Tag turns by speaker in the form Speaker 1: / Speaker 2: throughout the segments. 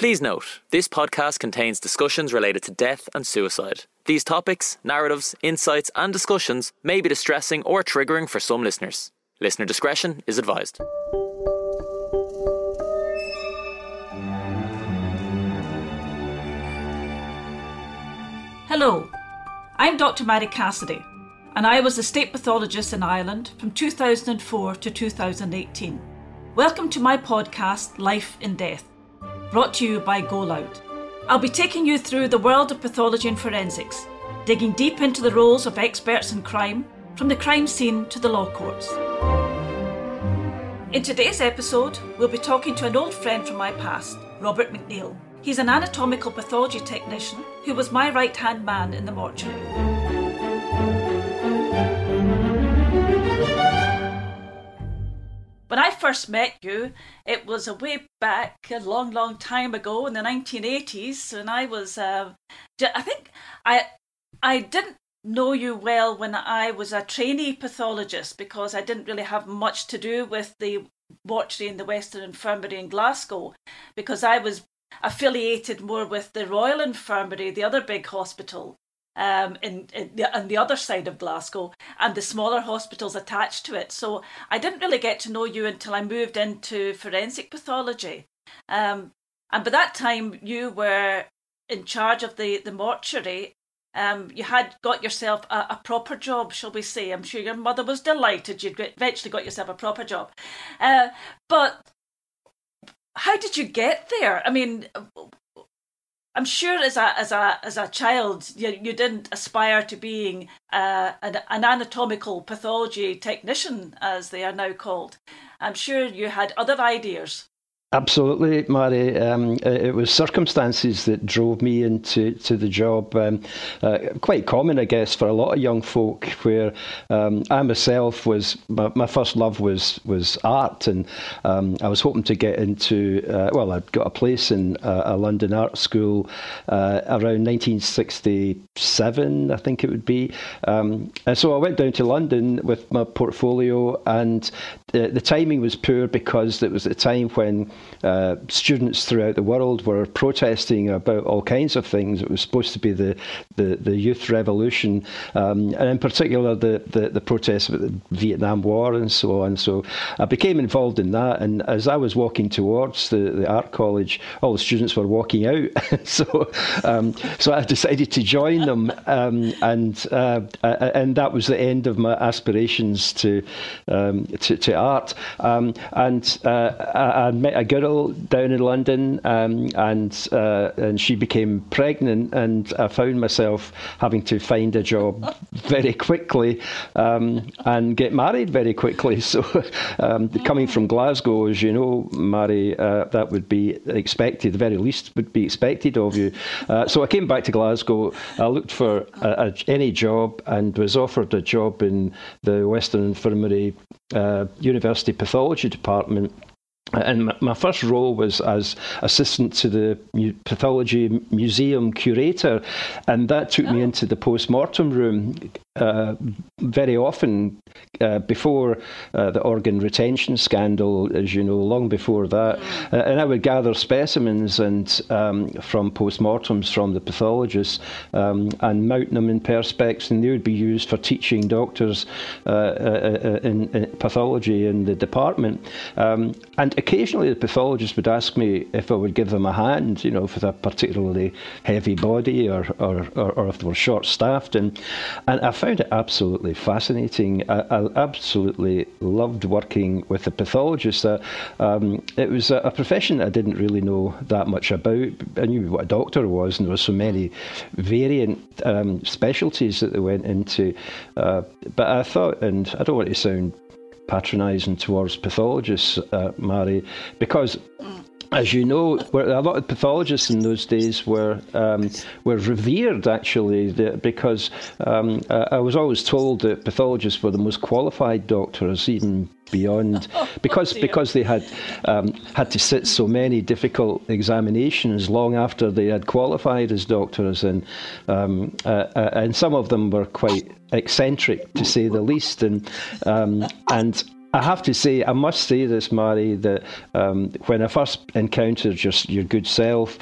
Speaker 1: Please note, this podcast contains discussions related to death and suicide. These topics, narratives, insights, and discussions may be distressing or triggering for some listeners. Listener discretion is advised.
Speaker 2: Hello, I'm Dr. Marie Cassidy, and I was a state pathologist in Ireland from 2004 to 2018. Welcome to my podcast, Life in Death, brought to you by Go Loud. I'll be taking you through the world of pathology and forensics, digging deep into the roles of experts in crime, from the crime scene to the law courts. In today's episode, we'll be talking to an old friend from my past, Robert McNeil. He's an anatomical pathology technician who was my right hand man in the mortuary. When I first met you, it was a way back a long, long time ago in the 1980s, and I was, uh, I think I, I didn't know you well when I was a trainee pathologist because I didn't really have much to do with the mortuary in the Western Infirmary in Glasgow because I was affiliated more with the Royal Infirmary, the other big hospital um, in, in the, on the other side of Glasgow, and the smaller hospitals attached to it. So I didn't really get to know you until I moved into forensic pathology. Um, and by that time, you were in charge of the, the mortuary. Um, you had got yourself a, a, proper job, shall we say. I'm sure your mother was delighted you'd eventually got yourself a proper job. Uh, but how did you get there? I mean, I'm sure as a as a as a child you, you didn't aspire to being uh, an, an anatomical pathology technician as they are now called. I'm sure you had other ideas.
Speaker 3: Absolutely, Marie. Um, it was circumstances that drove me into to the job. Um, uh, quite common, I guess, for a lot of young folk. Where um, I myself was, my, my, first love was was art, and um, I was hoping to get into. Uh, well, I'd got a place in a, a London art school uh, around 1967, I think it would be. Um, and so I went down to London with my portfolio, and the, the timing was poor because it was a time when uh, students throughout the world were protesting about all kinds of things. It was supposed to be the, the, the youth revolution, um, and in particular the, the, the protests about the Vietnam War and so on. So I became involved in that, and as I was walking towards the, the art college, all the students were walking out. so um, so I decided to join them, um, and uh, and that was the end of my aspirations to um, to, to, art. Um, and uh, I, I met a girl down in London, um, and uh, and she became pregnant, and I found myself having to find a job very quickly um, and get married very quickly. So, um, coming from Glasgow, as you know, Marie, uh, that would be expected. The very least would be expected of you. Uh, so I came back to Glasgow. I looked for a, a, any job and was offered a job in the Western Infirmary uh, University Pathology Department and my first role was as assistant to the pathology museum curator, and that took oh. me into the post mortem room uh, very often uh, before uh, the organ retention scandal, as you know, long before that. Mm. Uh, and I would gather specimens and um, from postmortems from the pathologists um, and mount them in perspex, and they would be used for teaching doctors uh, uh, in, in, pathology in the department. Um, and occasionally the pathologist would ask me if I would give them a hand, you know, for a particularly heavy body or, or, or, or if they were short staffed. And, and I found it absolutely fascinating. I, I absolutely loved working with the pathologist. Uh, um, it was a, a, profession I didn't really know that much about. I knew what a doctor was, and there were so many variant um, specialties that they went into. Uh, but I thought, and I don't want to sound patronising towards pathologists, uh, Marie, because as you know, a lot of pathologists in those days were um, were revered actually because um, I was always told that pathologists were the most qualified doctors, even beyond oh, because oh because they had um, had to sit so many difficult examinations long after they had qualified as doctors, and um, uh, uh, and some of them were quite eccentric to say the least, and um, and I have to say, I must say this, Marie, that um, when I first encountered just your good self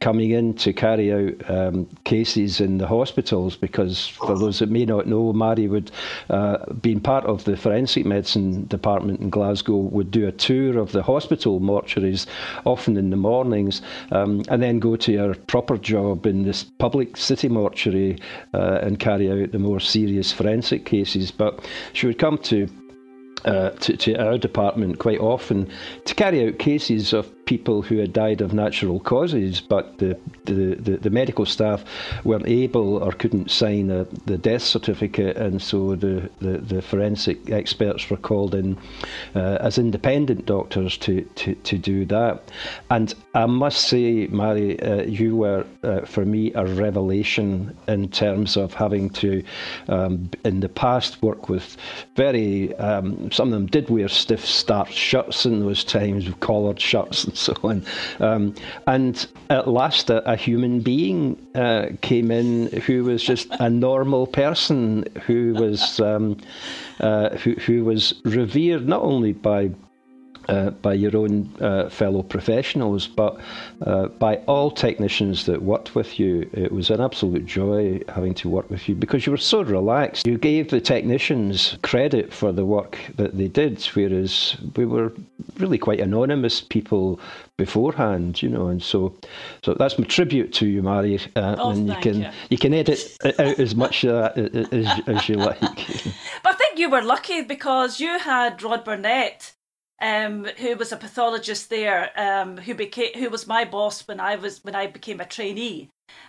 Speaker 3: coming in to carry out um, cases in the hospitals, because for those that may not know, Marie would, uh, being part of the forensic medicine department in Glasgow, would do a tour of the hospital mortuaries, often in the mornings, um, and then go to her proper job in this public city mortuary uh, and carry out the more serious forensic cases. But she would come to uh, to, to, our department quite often to carry out cases of people who had died of natural causes, but the, the, the, the medical staff weren't able or couldn't sign a, the death certificate, and so the, the, the forensic experts were called in uh, as independent doctors to, to, to do that. And I must say, Marie, uh, you were, uh, for me, a revelation in terms of having to, um, in the past, work with very, um, some of them did wear stiff starched shirts in those times, collared shirts and so on. Um, and at last, a, a human being uh, came in who was just a normal person who was um, uh, who, who was revered not only by uh, by your own uh, fellow professionals, but uh, by all technicians that worked with you. It was an absolute joy having to work with you because you were so relaxed. You gave the technicians credit for the work that they did, whereas we were really quite anonymous people beforehand, you know. And so, so that's my tribute to you, Marie.
Speaker 2: Uh, oh,
Speaker 3: and
Speaker 2: you
Speaker 3: can
Speaker 2: you.
Speaker 3: you. can edit out as much uh, as, as you like.
Speaker 2: but I think you were lucky because you had Rod Burnett um, who was a pathologist there, um, who became who was my boss when I was when I became a trainee,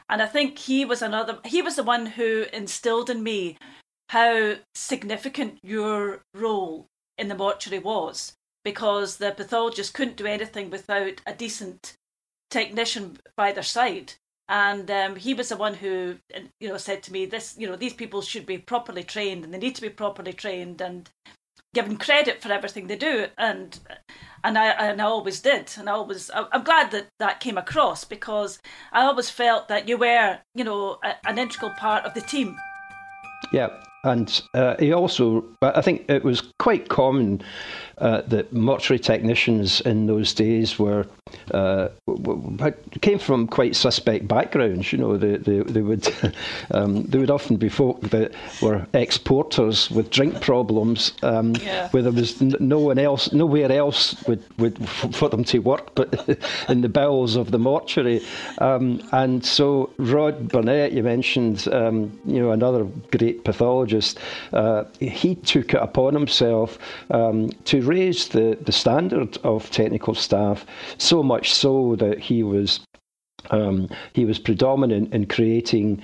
Speaker 2: and I think he was another. He was the one who instilled in me how significant your role in the mortuary was, because the pathologist couldn't do anything without a decent technician by their side. And um, he was the one who, you know, said to me, "This, you know, these people should be properly trained, and they need to be properly trained, and given credit for everything they do, and and I and I always did, and I always I'm glad that that came across because I always felt that you were you know a, an integral part of the team.
Speaker 3: Yeah, and uh, he also I think it was quite common uh, that mortuary technicians in those days were uh, came from quite suspect backgrounds. You know, they they, they would um, they would often be folk that were exporters with drink problems, um,
Speaker 2: yeah.
Speaker 3: where there was no one else, nowhere else would, would for them to work, but in the bowels of the mortuary. Um, and so Rod Burnett, you mentioned, um, you know, another great pathologist. Uh, he took it upon himself um, to raise the, the standard of technical staff so much so that he was um, he was predominant in creating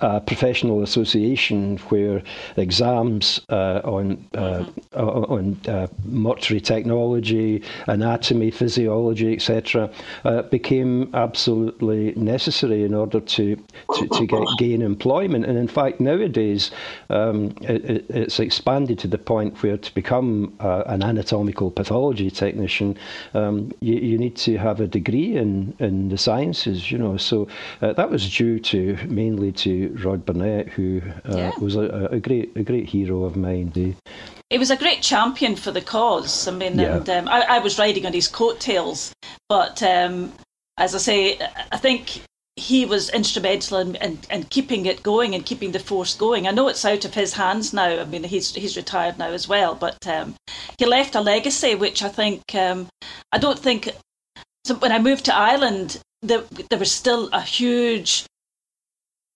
Speaker 3: a professional association where exams uh, on uh, mm-hmm. on uh, mortuary technology, anatomy, physiology, etc., uh, became absolutely necessary in order to to, to get, gain employment. And in fact, nowadays um, it, it's expanded to the point where to become uh, an anatomical pathology technician, um, you, you, need to have a degree in in the sciences. You know, so uh, that was due to mainly to Rod Burnett, who uh, yeah. was a, a, great a great hero of mine.
Speaker 2: He was a great champion for the cause. I mean, yeah. and um, I, I, was riding on his coattails, but um, as I say, I think he was instrumental in, in, in, keeping it going and keeping the force going. I know it's out of his hands now. I mean, he's he's retired now as well, but um, he left a legacy which I think um, I don't think. So when I moved to Ireland, there, there was still a huge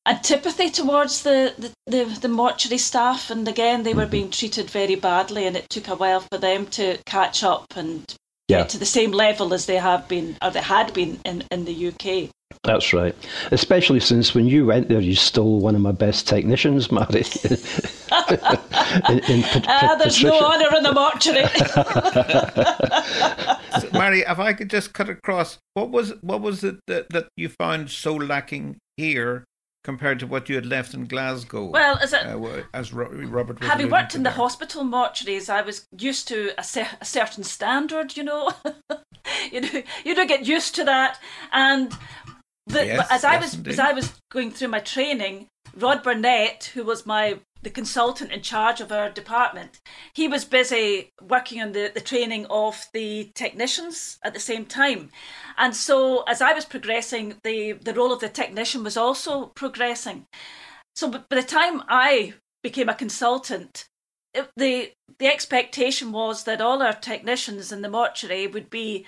Speaker 2: antipathy towards the, the, the, the, mortuary staff and again they were being treated very badly and it took a while for them to catch up and yeah. get to the same level as they have been or they had been in, in the UK.
Speaker 3: That's right. Especially since when you went there, you stole one of my best technicians, Marie.
Speaker 2: in, in uh, there's no honour in the mortuary.
Speaker 4: so, Marie, if I could just cut across, what was what was it that, that you found so lacking here compared to what you had left in Glasgow?
Speaker 2: Well, as, a,
Speaker 4: uh, as Robert
Speaker 2: having worked in there. the hospital mortuaries, I was used to a, a certain standard. You know, you know, you don't get used to that. And the, yes, as I was indeed. as I was going through my training, Rod Burnett, who was my the consultant in charge of our department, he was busy working on the, the training of the technicians at the same time. And so as I was progressing, the, the role of the technician was also progressing. So by the time I became a consultant, it, the the expectation was that all our technicians in the mortuary would be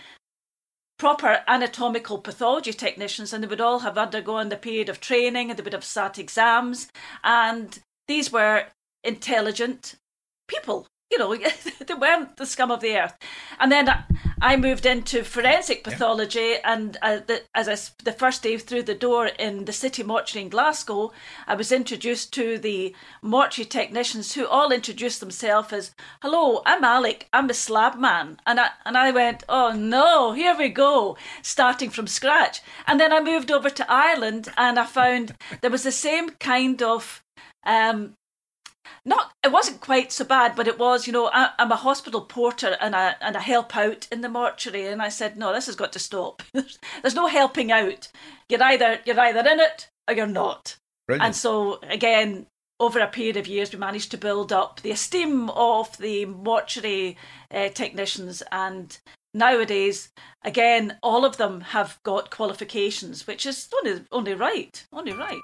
Speaker 2: proper anatomical pathology technicians and they would all have undergone the period of training and they would have sat exams and these were intelligent people you know, they weren't the scum of the earth. And then I moved into forensic pathology, yeah. and uh, the, as I, the first day through the door in the city mortuary in Glasgow, I was introduced to the mortuary technicians who all introduced themselves as, "Hello, I'm Alec. I'm a slab man," and I and I went, "Oh no, here we go, starting from scratch." And then I moved over to Ireland, and I found there was the same kind of um, not it wasn't quite so bad, but it was. You know, I, am a hospital porter and I and I help out in the mortuary, and I said, no, this has got to stop. There's no helping out. You're either you're either in it or you're not. Brilliant. And so again, over a period of years, we managed to build up the esteem of the mortuary uh, technicians and. Nowadays, again, all of them have got qualifications, which is only only right, only right.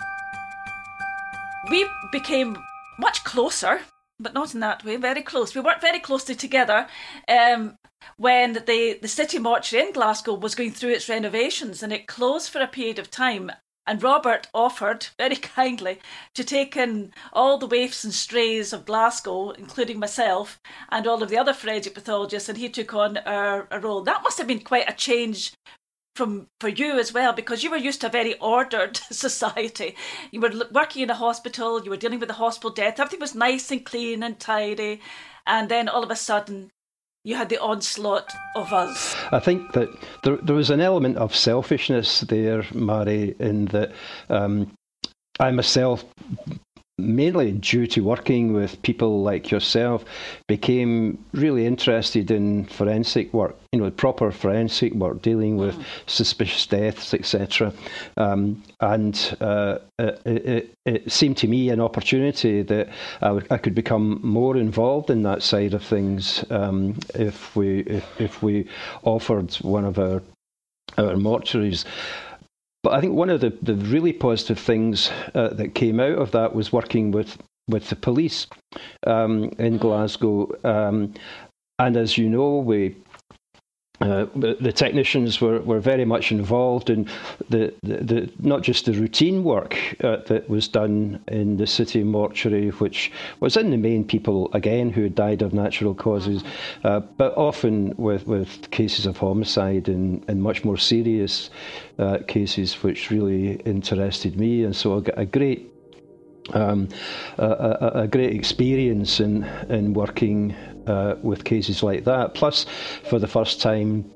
Speaker 2: We became much closer, but not in that way, very close. We worked very closely together um, when the, the city mortuary in Glasgow was going through its renovations and it closed for a period of time. And Robert offered very kindly to take in all the waifs and strays of Glasgow, including myself and all of the other forensic pathologists, and he took on our role. That must have been quite a change from for you as well because you were used to a very ordered society. You were working in a hospital, you were dealing with the hospital death. Everything was nice and clean and tidy, and then all of a sudden. You had the onslaught of us.
Speaker 3: I think that there, there was an element of selfishness there, Marie, in that um, I myself mainly due to working with people like yourself, became really interested in forensic work, you know, proper forensic work, dealing with mm. suspicious deaths, etc. Um, and uh, it, it, it, seemed to me an opportunity that I, w- I could become more involved in that side of things um, if we if, if we offered one of our our mortuaries. But I think one of the, the really positive things uh, that came out of that was working with, with the police um, in mm. Glasgow. Um, and as you know, we uh, the technicians were, were very much involved in the, the, the not just the routine work uh, that was done in the city mortuary, which was in the main people again who died of natural causes, uh, but often with, with cases of homicide and, and much more serious uh, cases, which really interested me, and so I got a great um, a, a, a, great experience in in working uh, with cases like that. Plus, for the first time,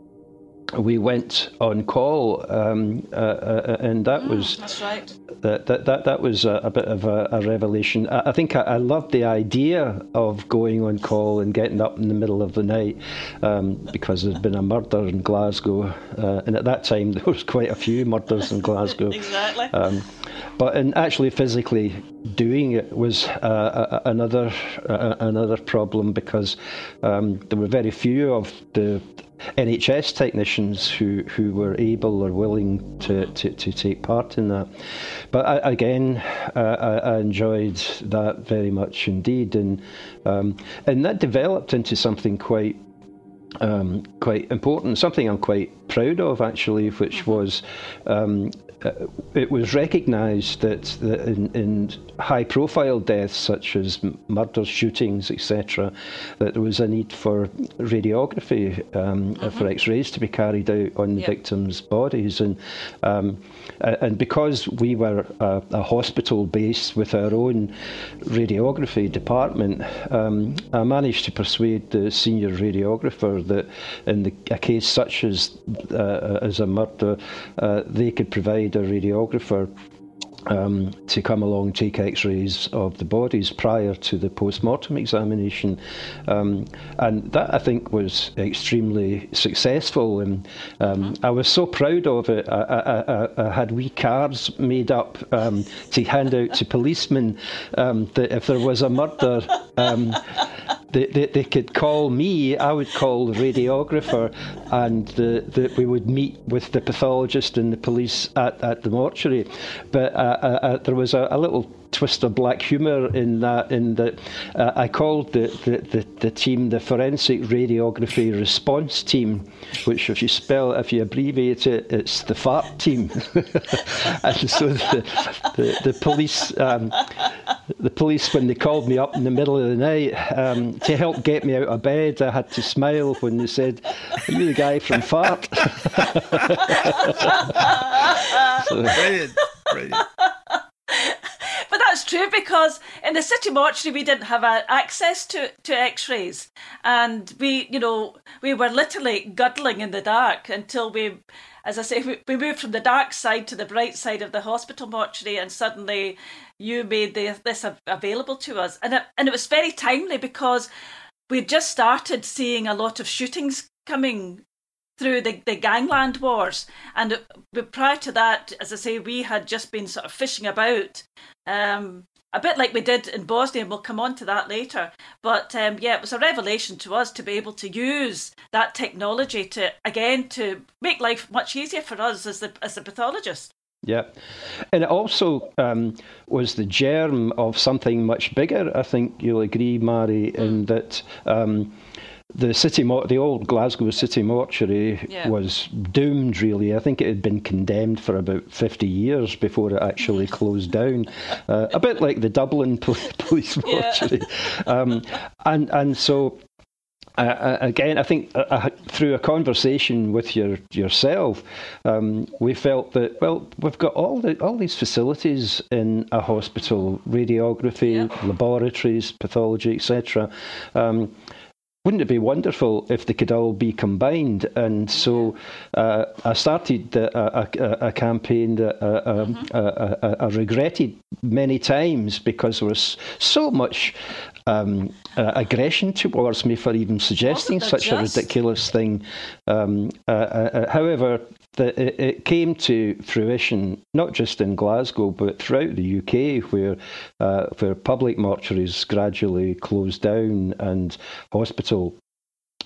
Speaker 3: we went on call, um, uh, uh, and that
Speaker 2: mm,
Speaker 3: was
Speaker 2: that's right.
Speaker 3: That that that, that was a, a bit of a, a revelation. I, I think I, I, loved the idea of going on call and getting up in the middle of the night um, because there's been a murder in Glasgow, uh, and at that time there was quite a few murders in Glasgow.
Speaker 2: exactly. Um,
Speaker 3: but in actually physically doing it was uh, another uh, another problem because um, there were very few of the NHS technicians who, who were able or willing to, to, to take part in that. But I, again, uh, I, I, enjoyed that very much indeed, and um, and that developed into something quite um, quite important, something I'm quite proud of actually, which mm-hmm. was um, it was recognised that, that in, in, high-profile deaths such as murders, shootings, etc., that there was a need for radiography um, uh-huh. for X-rays to be carried out on the yep. victims' bodies, and um, and because we were a, a, hospital base with our own radiography department, um, I managed to persuade the senior radiographer that in the, a case such as uh, as a murder, uh, they could provide a radiographer um, to come along, take X-rays of the bodies prior to the post-mortem examination, um, and that I think was extremely successful. And um, I was so proud of it. I, I, I, I had wee cards made up um, to hand out to policemen um, that if there was a murder. They, they, they, could call me, I would call the radiographer, and the, the, we would meet with the pathologist and the police at, at the mortuary. But uh, uh, uh there was a, a little twist of black humour in that. In that, uh, I called the, the, the, the, team the Forensic Radiography Response Team, which, if you spell, if you abbreviate it, it's the FART team. and so the, the, the police, um, the police, when they called me up in the middle of the night um, to help get me out of bed, I had to smile when they said, "Are you the guy from FART?"
Speaker 4: so, brilliant, brilliant
Speaker 2: that's true because in the city mortuary we didn't have access to to X-rays, and we, you know, we were literally guddling in the dark until we, as I say, we, we moved from the dark side to the bright side of the hospital mortuary, and suddenly you made the, this available to us, and it, and it was very timely because we just started seeing a lot of shootings coming through the, the gangland wars. And prior to that, as I say, we had just been sort of fishing about, um, a bit like we did in Bosnia, and we'll come on to that later. But um, yeah, it was a revelation to us to be able to use that technology to, again, to make life much easier for us as the, as the pathologist.
Speaker 3: Yeah. And it also um, was the germ of something much bigger, I think you'll agree, Marie, in that um, the city, the old Glasgow City Mortuary yeah. was doomed. Really, I think it had been condemned for about fifty years before it actually mm-hmm. closed down. Uh, a bit like the Dublin Police Mortuary, yeah. um, and and so. Uh, uh, again, I think uh, uh, through a conversation with your yourself, um, we felt that well, we've got all the all these facilities in a hospital: radiography, yeah. laboratories, pathology, etc. Um, wouldn't it be wonderful if they could all be combined? And so uh, I started a, a, a campaign that uh, um, mm-hmm. I, I, regretted many times because there was so much um, uh, aggression towards me for even suggesting such just? a ridiculous thing. Um, uh, uh, uh, however, the, it, it, came to fruition not just in Glasgow but throughout the UK, where uh, where public mortuaries gradually closed down and hospital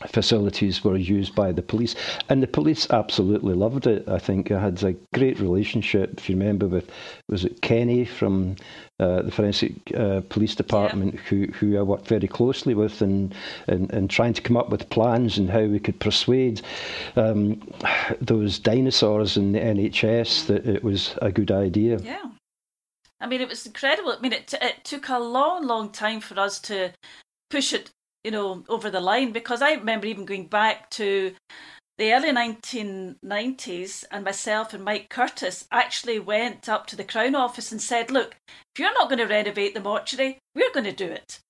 Speaker 3: facilities were used by the police, and the police absolutely loved it. I think I had a great relationship, if you remember, with was it Kenny from uh, the forensic uh, police department, yeah. who who I worked very closely with, and, and and trying to come up with plans and how we could persuade um, those dinosaurs in the NHS that it was a good idea.
Speaker 2: Yeah. I mean, it was incredible. I mean, it, t- it took a long, long time for us to push it you know, over the line because I remember even going back to the early 1990s and myself and Mike Curtis actually went up to the Crown Office and said, look, if you're not going to renovate the mortuary, we're going to do it.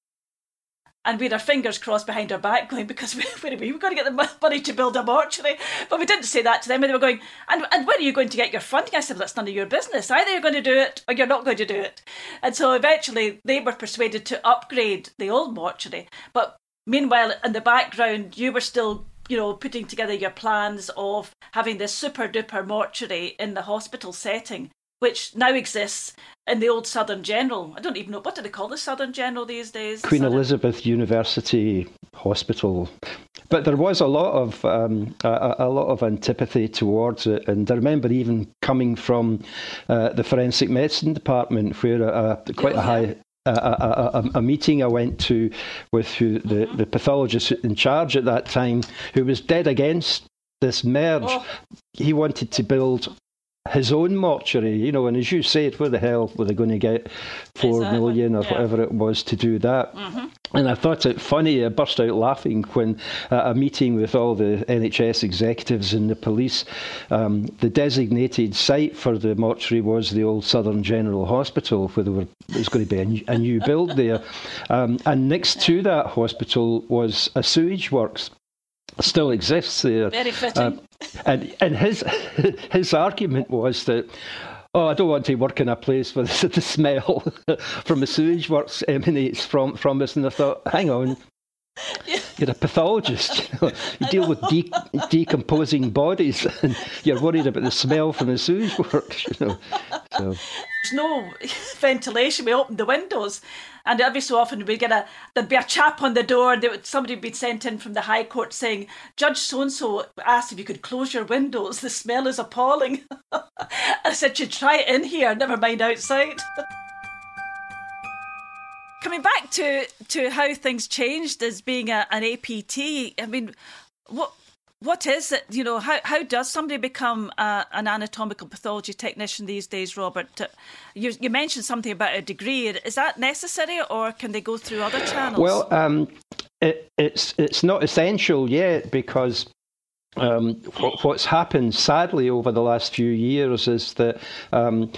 Speaker 2: And we had our fingers crossed behind our back going, because we, we were going to get the money to build a mortuary. But we didn't say that to them. And they were going, and, and when are you going to get your funding? I said, well, that's none of your business. Either you're going to do it or you're not going to do it. And so eventually they were persuaded to upgrade the old mortuary. But Meanwhile, in the background, you were still, you know, putting together your plans of having this super duper mortuary in the hospital setting, which now exists in the old Southern General. I don't even know what do they call the Southern General these days.
Speaker 3: Queen
Speaker 2: Southern...
Speaker 3: Elizabeth University Hospital. But there was a lot of um, a, a, lot of antipathy towards it, and I remember even coming from uh, the forensic medicine department, where uh, quite oh, a high a, a, a, meeting I went to with the, mm-hmm. the pathologist in charge at that time, who was dead against this merge. Oh. He wanted to build his own mortuary, you know, and as you said, where the hell were they going to get four exactly. million or yeah. whatever it was to do that? Mm-hmm. And I thought it funny, I burst out laughing when uh, a meeting with all the NHS executives and the police, um, the designated site for the mortuary was the old Southern General Hospital, where there, were, there was going to be a new, a new build there. Um, and next to that hospital was a sewage works still exists there.
Speaker 2: Very fitting. Um,
Speaker 3: and and his his argument was that Oh, I don't want to work in a place where the, the smell from the sewage works emanates from, from us. And I thought, hang on, you're a pathologist. You, know? you deal with de- decomposing bodies, and you're worried about the smell from the sewage works. You know,
Speaker 2: so. there's no ventilation. We opened the windows, and every so often we'd get a there'd be a chap on the door. And would, somebody would be sent in from the High Court saying, "Judge so and so asked if you could close your windows. The smell is appalling." I said, "You try it in here. Never mind outside." Coming back to to how things changed as being a, an APT, I mean, what what is it? You know, how how does somebody become an anatomical pathology technician these days, Robert? You you mentioned something about a degree. Is that necessary, or can they go through other channels?
Speaker 3: Well, um, it, it's it's not essential yet because um, what's happened sadly over the last few years is that um,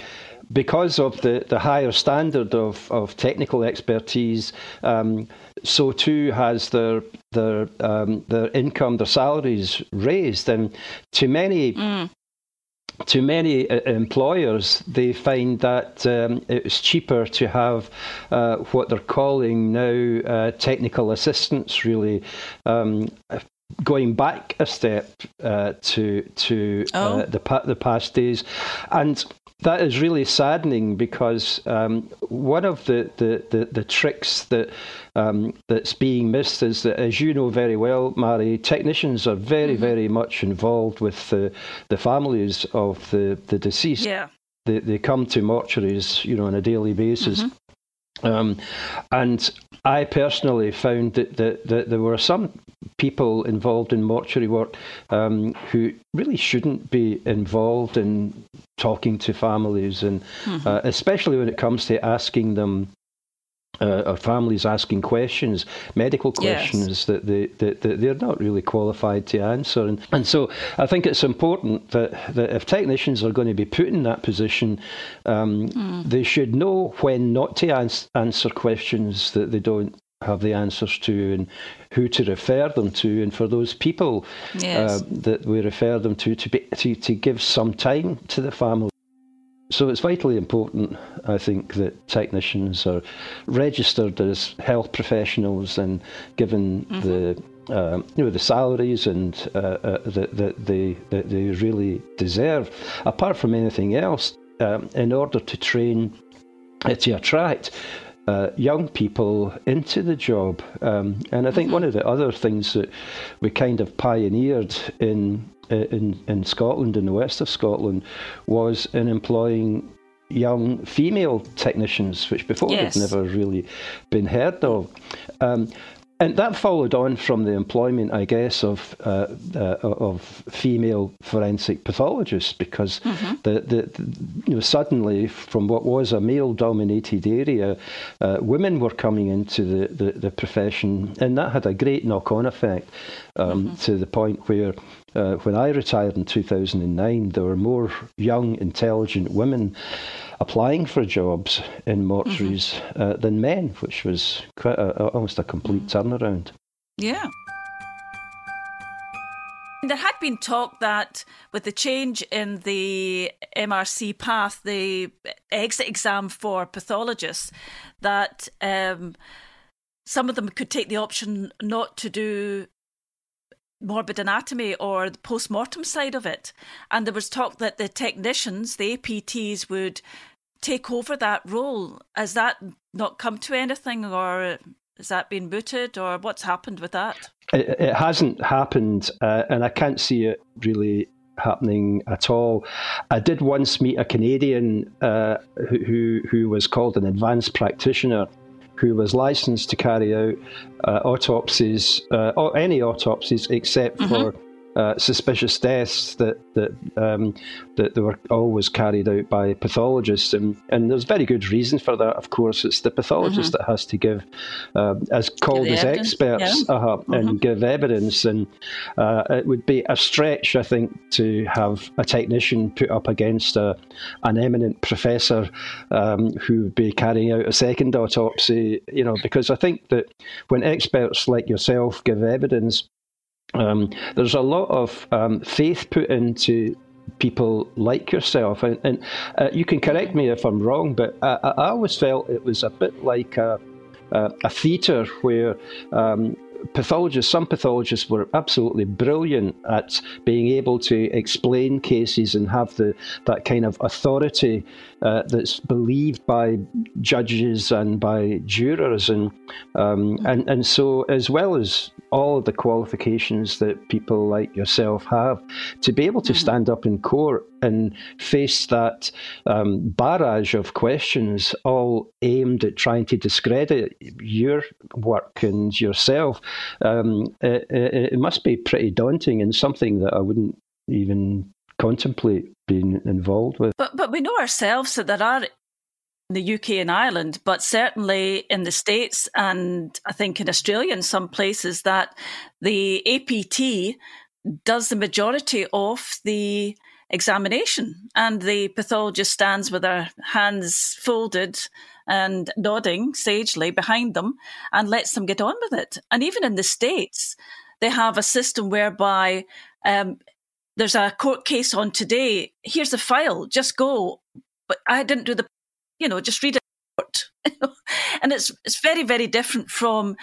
Speaker 3: because of the, the higher standard of, of technical expertise, um, so too has their their um, their income, their salaries raised, and to many. Mm. To many uh, employers, they find that um, it's cheaper to have uh, what they're calling now uh, technical assistants, really, um, going back a step uh, to to uh, oh. the the past days, and that is really saddening because um, one of the, the, the, the tricks that um, that's being missed is that, as you know very well, Marie, technicians are very, mm-hmm. very much involved with the, the families of the, the deceased.
Speaker 2: Yeah.
Speaker 3: They, they come to mortuaries, you know, on a daily basis. Mm-hmm. Um, and I personally found that, that, that, there were some people involved in mortuary work um, who really shouldn't be involved in talking to families, and mm-hmm. uh, especially when it comes to asking them uh, or families asking questions, medical questions yes. that, they, that, that, they're not really qualified to answer. And, and so I think it's important that, that if technicians are going to be put in that position, um, mm. they should know when not to ans- answer questions that they don't have the answers to and who to refer them to and for those people yes. uh, that we refer them to to, be, to to give some time to the family so it's vitally important, I think, that technicians are registered as health professionals and given mm-hmm. the uh, you know the salaries and uh, uh, that, that they that they really deserve. Apart from anything else, um, in order to train uh, to attract uh, young people into the job. Um, and I think mm-hmm. one of the other things that we kind of pioneered in in, in Scotland, in the west of Scotland, was in employing young female technicians, which before yes. had never really been heard of. Um, and that followed on from the employment, I guess, of uh, uh, of female forensic pathologists, because mm-hmm. the, the, the, you know, suddenly from what was a male-dominated area, uh, women were coming into the, the, the, profession, and that had a great knock-on effect um, mm-hmm. to the point where. Uh, when I retired in 2009, there were more young, intelligent women applying for jobs in mortuaries mm-hmm. uh, than men, which was quite a, almost a complete mm. turnaround.
Speaker 2: Yeah. There had been talk that with the change in the MRC path, the exit exam for pathologists, that um, some of them could take the option not to do morbid anatomy or the post mortem side of it. And there was talk that the technicians, the APTs, would take over that role. Has that not come to anything, or has that been booted or what's happened with that?
Speaker 3: It, it hasn't happened, uh, and I can't see it really happening at all. I did once meet a Canadian uh, who who was called an advanced practitioner. Who was licensed to carry out uh, autopsies, uh, or any autopsies except mm-hmm. for uh, suspicious deaths that that um, that they were always carried out by pathologists, and, and there's very good reason for that. Of course, it's the pathologist mm-hmm. that has to give, uh, as called as evidence. experts, yeah. uh-huh, mm-hmm. and give evidence. And uh, it would be a stretch, I think, to have a technician put up against a, an eminent professor um, who would be carrying out a second autopsy. You know, because I think that when experts like yourself give evidence um, there's a lot of um, faith put into people like yourself. And, and uh, you can correct me if I'm wrong, but I, I always felt it was a bit like a, a, a theatre where um, pathologists, some pathologists were absolutely brilliant at being able to explain cases and have the that kind of authority uh, that's believed by judges and by jurors, and um, and and so as well as all of the qualifications that people like yourself have to be able to mm-hmm. stand up in court and face that um, barrage of questions, all aimed at trying to discredit your work and yourself. Um, it, it, it must be pretty daunting and something that I wouldn't even contemplate being involved with.
Speaker 2: But but we know ourselves that there are in the UK and Ireland, but certainly in the States and I think in Australia in some places that the APT does the majority of the examination and the pathologist stands with their hands folded and nodding sagely behind them and lets them get on with it. And even in the States, they have a system whereby um, there's a court case on today. Here's the file, just go. But I didn't do the you know, just read it. and it's it's very, very different from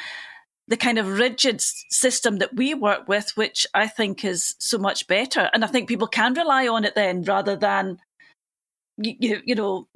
Speaker 2: the kind of rigid system that we work with, which I think is so much better. And I think people can rely on it then rather than you, you, you know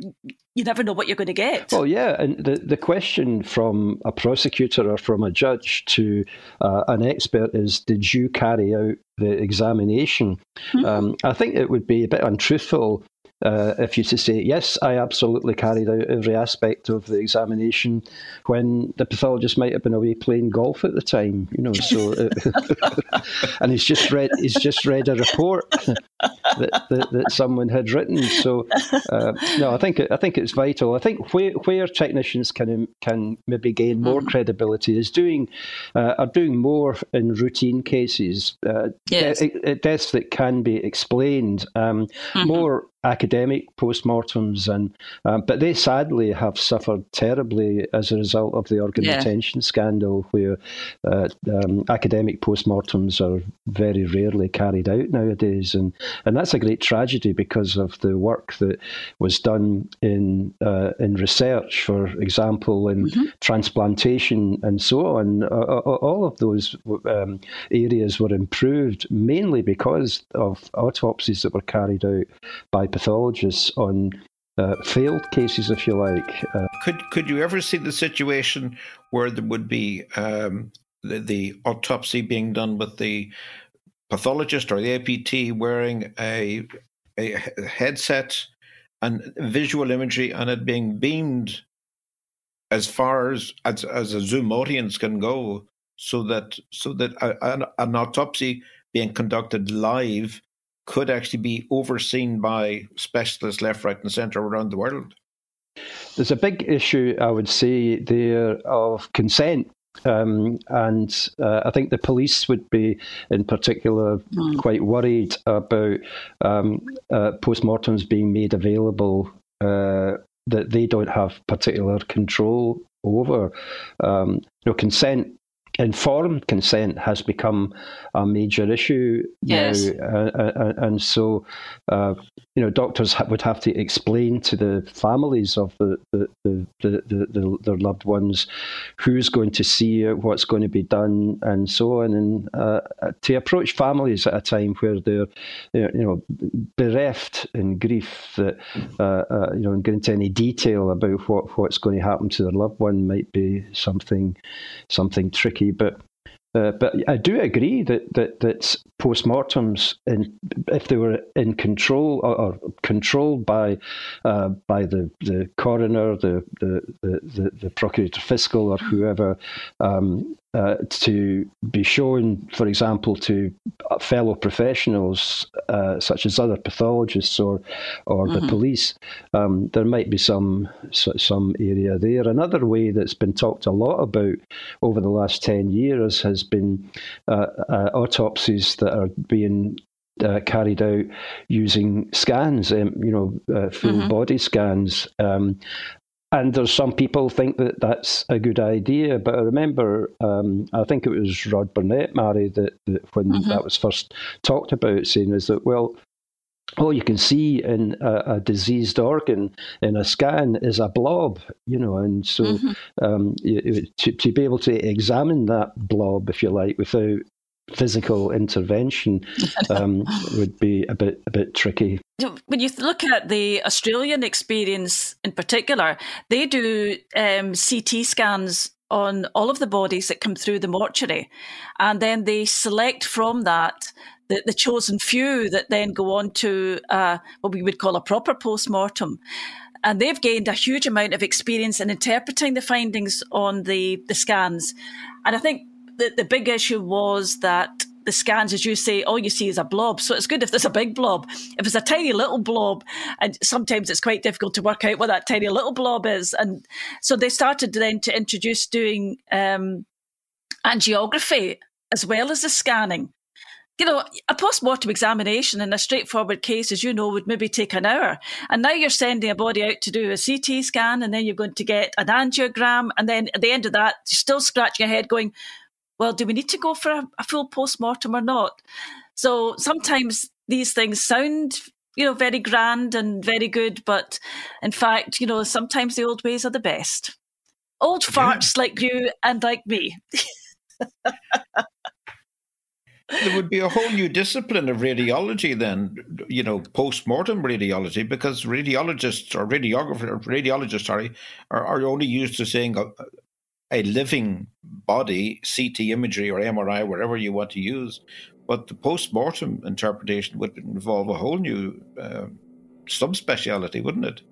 Speaker 2: you never know what you're going to get.
Speaker 3: Well, yeah, and the the question from a prosecutor or from a judge to uh, an expert is, did you carry out the examination? Mm-hmm. Um, I think it would be a bit untruthful uh, if you to say, yes, I absolutely carried out every aspect of the examination when the pathologist might have been away playing golf at the time, you know, so, uh, and he's just read, he's just read a report that, that, that someone had written. So, uh, no, I think, I think it's vital. I think where, where technicians can, can maybe gain more mm. credibility is doing, uh, are doing more in routine cases, uh, yes. de- deaths that can be explained, um, mm-hmm. more academic postmortems, and um, but they sadly have suffered terribly as a result of the organ yeah. retention scandal, where uh, um, academic postmortems are very rarely carried out nowadays, and and that's a great tragedy because of the work that was done in uh, in research, for example, in mm-hmm. transplantation and so on. Uh, all of those um, areas were improved mainly because of autopsies that were carried out by pathologists on uh, failed cases, if you like.
Speaker 4: Uh, could could you ever see the situation where there would be um, the, the, autopsy being done with the pathologist or the APT wearing a a headset and visual imagery and it being beamed as far as as, as a Zoom audience can go, so that so that an, an autopsy being conducted live could actually be overseen by specialists left, right, and centre around the world.
Speaker 3: There's a big issue, I would say, there of consent. Um, and uh, I think the police would be, in particular, mm. quite worried about um, uh, postmortems being made available uh, that they don't have particular control over. Um, you know, consent informed consent has become a major issue yes. now, uh, uh, uh, and so uh, you know doctors ha- would have to explain to the families of the the, the, the, the, their loved ones who's going to see it, what's going to be done, and so on, and uh, to approach families at a time where they're you know bereft in grief that uh, you know and get into any detail about what what's going to happen to their loved one might be something something tricky, but uh, but I do agree that that, that postmortems, in, if they were in control or, or controlled by uh, by the, the coroner, the the, the, the procurator fiscal, or whoever, um, uh, to be shown, for example, to fellow professionals uh, such as other pathologists or or mm-hmm. the police, um, there might be some some area there. Another way that's been talked a lot about over the last ten years has been uh, uh autopsies that are being uh, carried out using scans, um, you know, uh, full mm-hmm. body scans. Um, and there's some people think that that's a good idea, but I remember, um, I think it was Rod Burnett, Marie, that, that when mm-hmm. that was first talked about, saying is that well, all you can see in a, a, diseased organ in a scan is a blob, you know, and so mm-hmm. um, to, to be able to examine that blob, if you like, without physical intervention um, would be a bit a bit tricky.
Speaker 2: When you look at the Australian experience in particular, they do um, CT scans on all of the bodies that come through the mortuary, and then they select from that the, the chosen few that then go on to uh, what we would call a proper post mortem and they've gained a huge amount of experience in interpreting the findings on the, the scans. And I think the, the big issue was that the scans, as you say, all you see is a blob. So it's good if there's a big blob. If it's a tiny little blob, and sometimes it's quite difficult to work out what that tiny little blob is. And so they started then to introduce doing um, angiography as well as the scanning. You know, a post mortem examination in a straightforward case, as you know, would maybe take an hour. And now you're sending a body out to do a CT scan, and then you're going to get an angiogram. And then at the end of that, you're still scratching your head going, well, do we need to go for a, a full post mortem or not? So sometimes these things sound you know, very grand and very good. But in fact, you know, sometimes the old ways are the best. Old farts like you and like me.
Speaker 4: there would be a whole new discipline of radiology then, you know, post-mortem radiology, because radiologists or radiographers, radiologists, sorry, are, are only used to seeing uh, a, a living body, CT imagery or MRI, wherever you want to use. But the post mortem interpretation would involve a whole new uh, subspeciality, wouldn't it?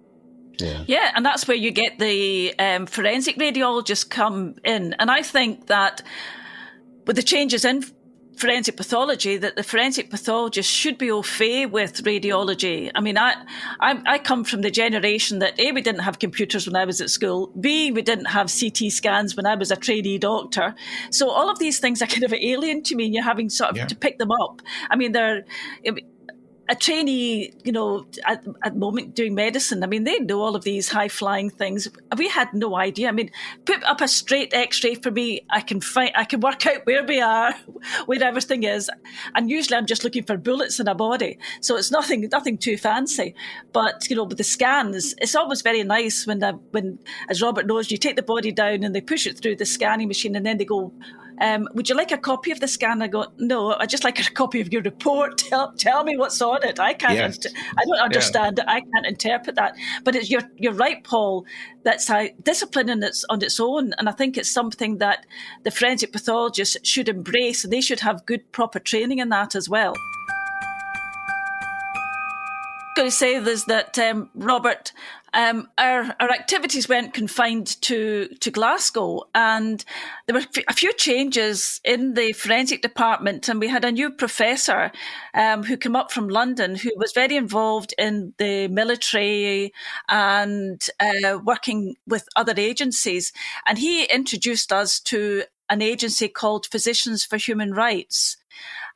Speaker 2: Yeah. yeah, and that's where you get the um, forensic radiologists come in. And I think that with the changes in forensic pathology that the forensic pathologist should be au fait with radiology. I mean, I, I, I come from the generation that A, we didn't have computers when I was at school, B, we didn't have CT scans when I was a trainee doctor. So all of these things are kind of alien to me, and you're having sort of yeah. to pick them up. I mean, they're a trainee, you know, at, at the moment doing medicine, I mean, they know all of these high flying things. We had no idea. I mean, put up a straight X ray for me, I can find, I can work out where we are, where everything is, and usually I'm just looking for bullets in a body, so it's nothing, nothing too fancy. But you know, with the scans, it's always very nice when, the, when, as Robert knows, you take the body down and they push it through the scanning machine, and then they go um, would you like a copy of the scan? I go, no, I just like a copy of your report. Tell, tell me what's on it. I can't, yes. I don't understand yeah. it. I can't interpret that. But it's, you're, you're right, Paul. That's a discipline in its, on its own. And I think it's something that the forensic pathologists should embrace and they should have good, proper training in that as well going to say is that um, Robert, um, our our activities weren't confined to to Glasgow, and there were a few changes in the forensic department, and we had a new professor um, who came up from London who was very involved in the military and uh, working with other agencies, and he introduced us to an agency called Physicians for Human Rights.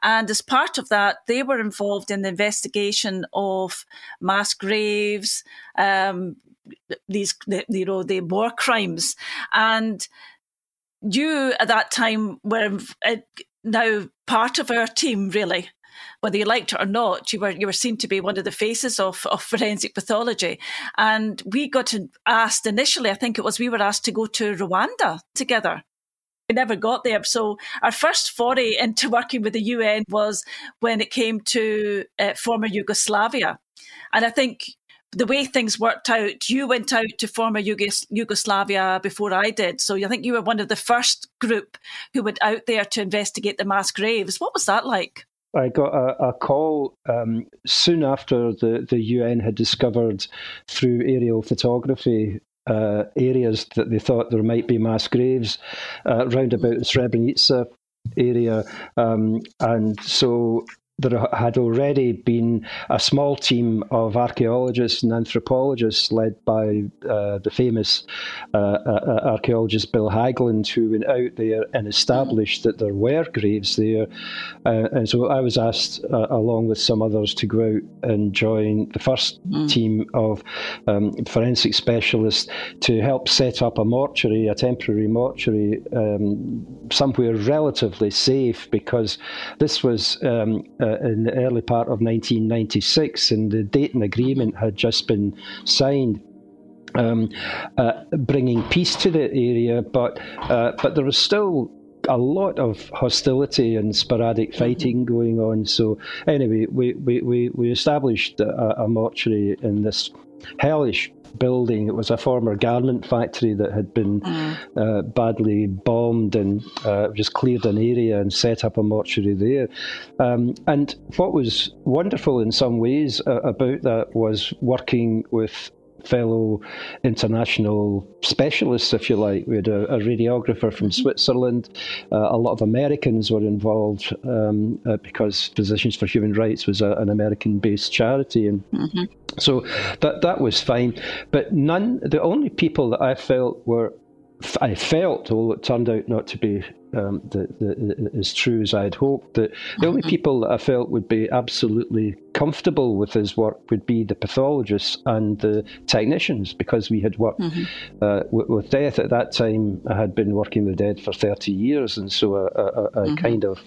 Speaker 2: And as part of that, they were involved in the investigation of mass graves, um, these, you know, the war crimes. And you at that time were uh, now part of our team, really whether you liked it or not, you were you were seen to be one of the faces of, of forensic pathology. And we got asked initially, I think it was we were asked to go to Rwanda together we never got there. So our first foray into working with the UN was when it came to uh, former Yugoslavia. And I think the way things worked out, you went out to former Yugos- Yugoslavia before I did. So I think you were one of the first group who went out there to investigate the mass graves. What was that like?
Speaker 3: I got a, a call um, soon after the, the UN had discovered through aerial photography uh, areas that they thought there might be mass graves uh, round about the Srebrenica area. Um, and so there had already been a small team of archaeologists and anthropologists led by uh, the famous uh, uh, archaeologist Bill Haglund, who went out there and established that there were graves there. Uh, and so I was asked, uh, along with some others, to go out and join the first mm. team of um, forensic specialists to help set up a mortuary, a temporary mortuary, um, somewhere relatively safe, because this was. Um, uh, in the early part of 1996, and the Dayton Agreement had just been signed. Um, uh, bringing peace to the area, but uh, but there was still a lot of hostility and sporadic mm-hmm. fighting going on. So anyway, we we, we, we established a, a mortuary in this hellish building. It was a former garment factory that had been mm. uh, badly bombed and uh, just cleared an area and set up a mortuary there. Um, and what was wonderful in some ways uh, about that was working with fellow international specialists, if you like. We had a, a radiographer from mm-hmm. Switzerland. Uh, a lot of Americans were involved um, uh, because Physicians for Human Rights was a, an American-based charity, and mm-hmm. so that that was fine. But none. The only people that I felt were I felt, although it turned out not to be um, the, the, as true as I'd hoped. That the only mm-hmm. people that I felt would be absolutely comfortable with his work would be the pathologists and the technicians, because we had worked mm-hmm. uh, with, with, death at that time. I had been working with dead for thirty years, and so I, I, I mm-hmm. kind of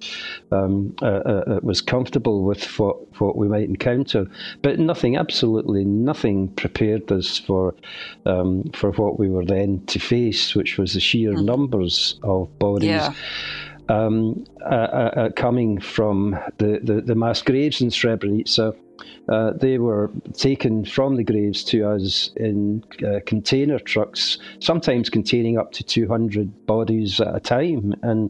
Speaker 3: um, uh, uh, uh, was comfortable with what what we might encounter. But nothing, absolutely nothing, prepared us for um, for what we were then to face, which was the sheer mm-hmm. numbers of bodies. Yeah um, uh, uh, uh, coming from the, the, the, mass graves in Srebrenica. Uh, they were taken from the graves to us in uh, container trucks, sometimes containing up to 200 bodies at a time. And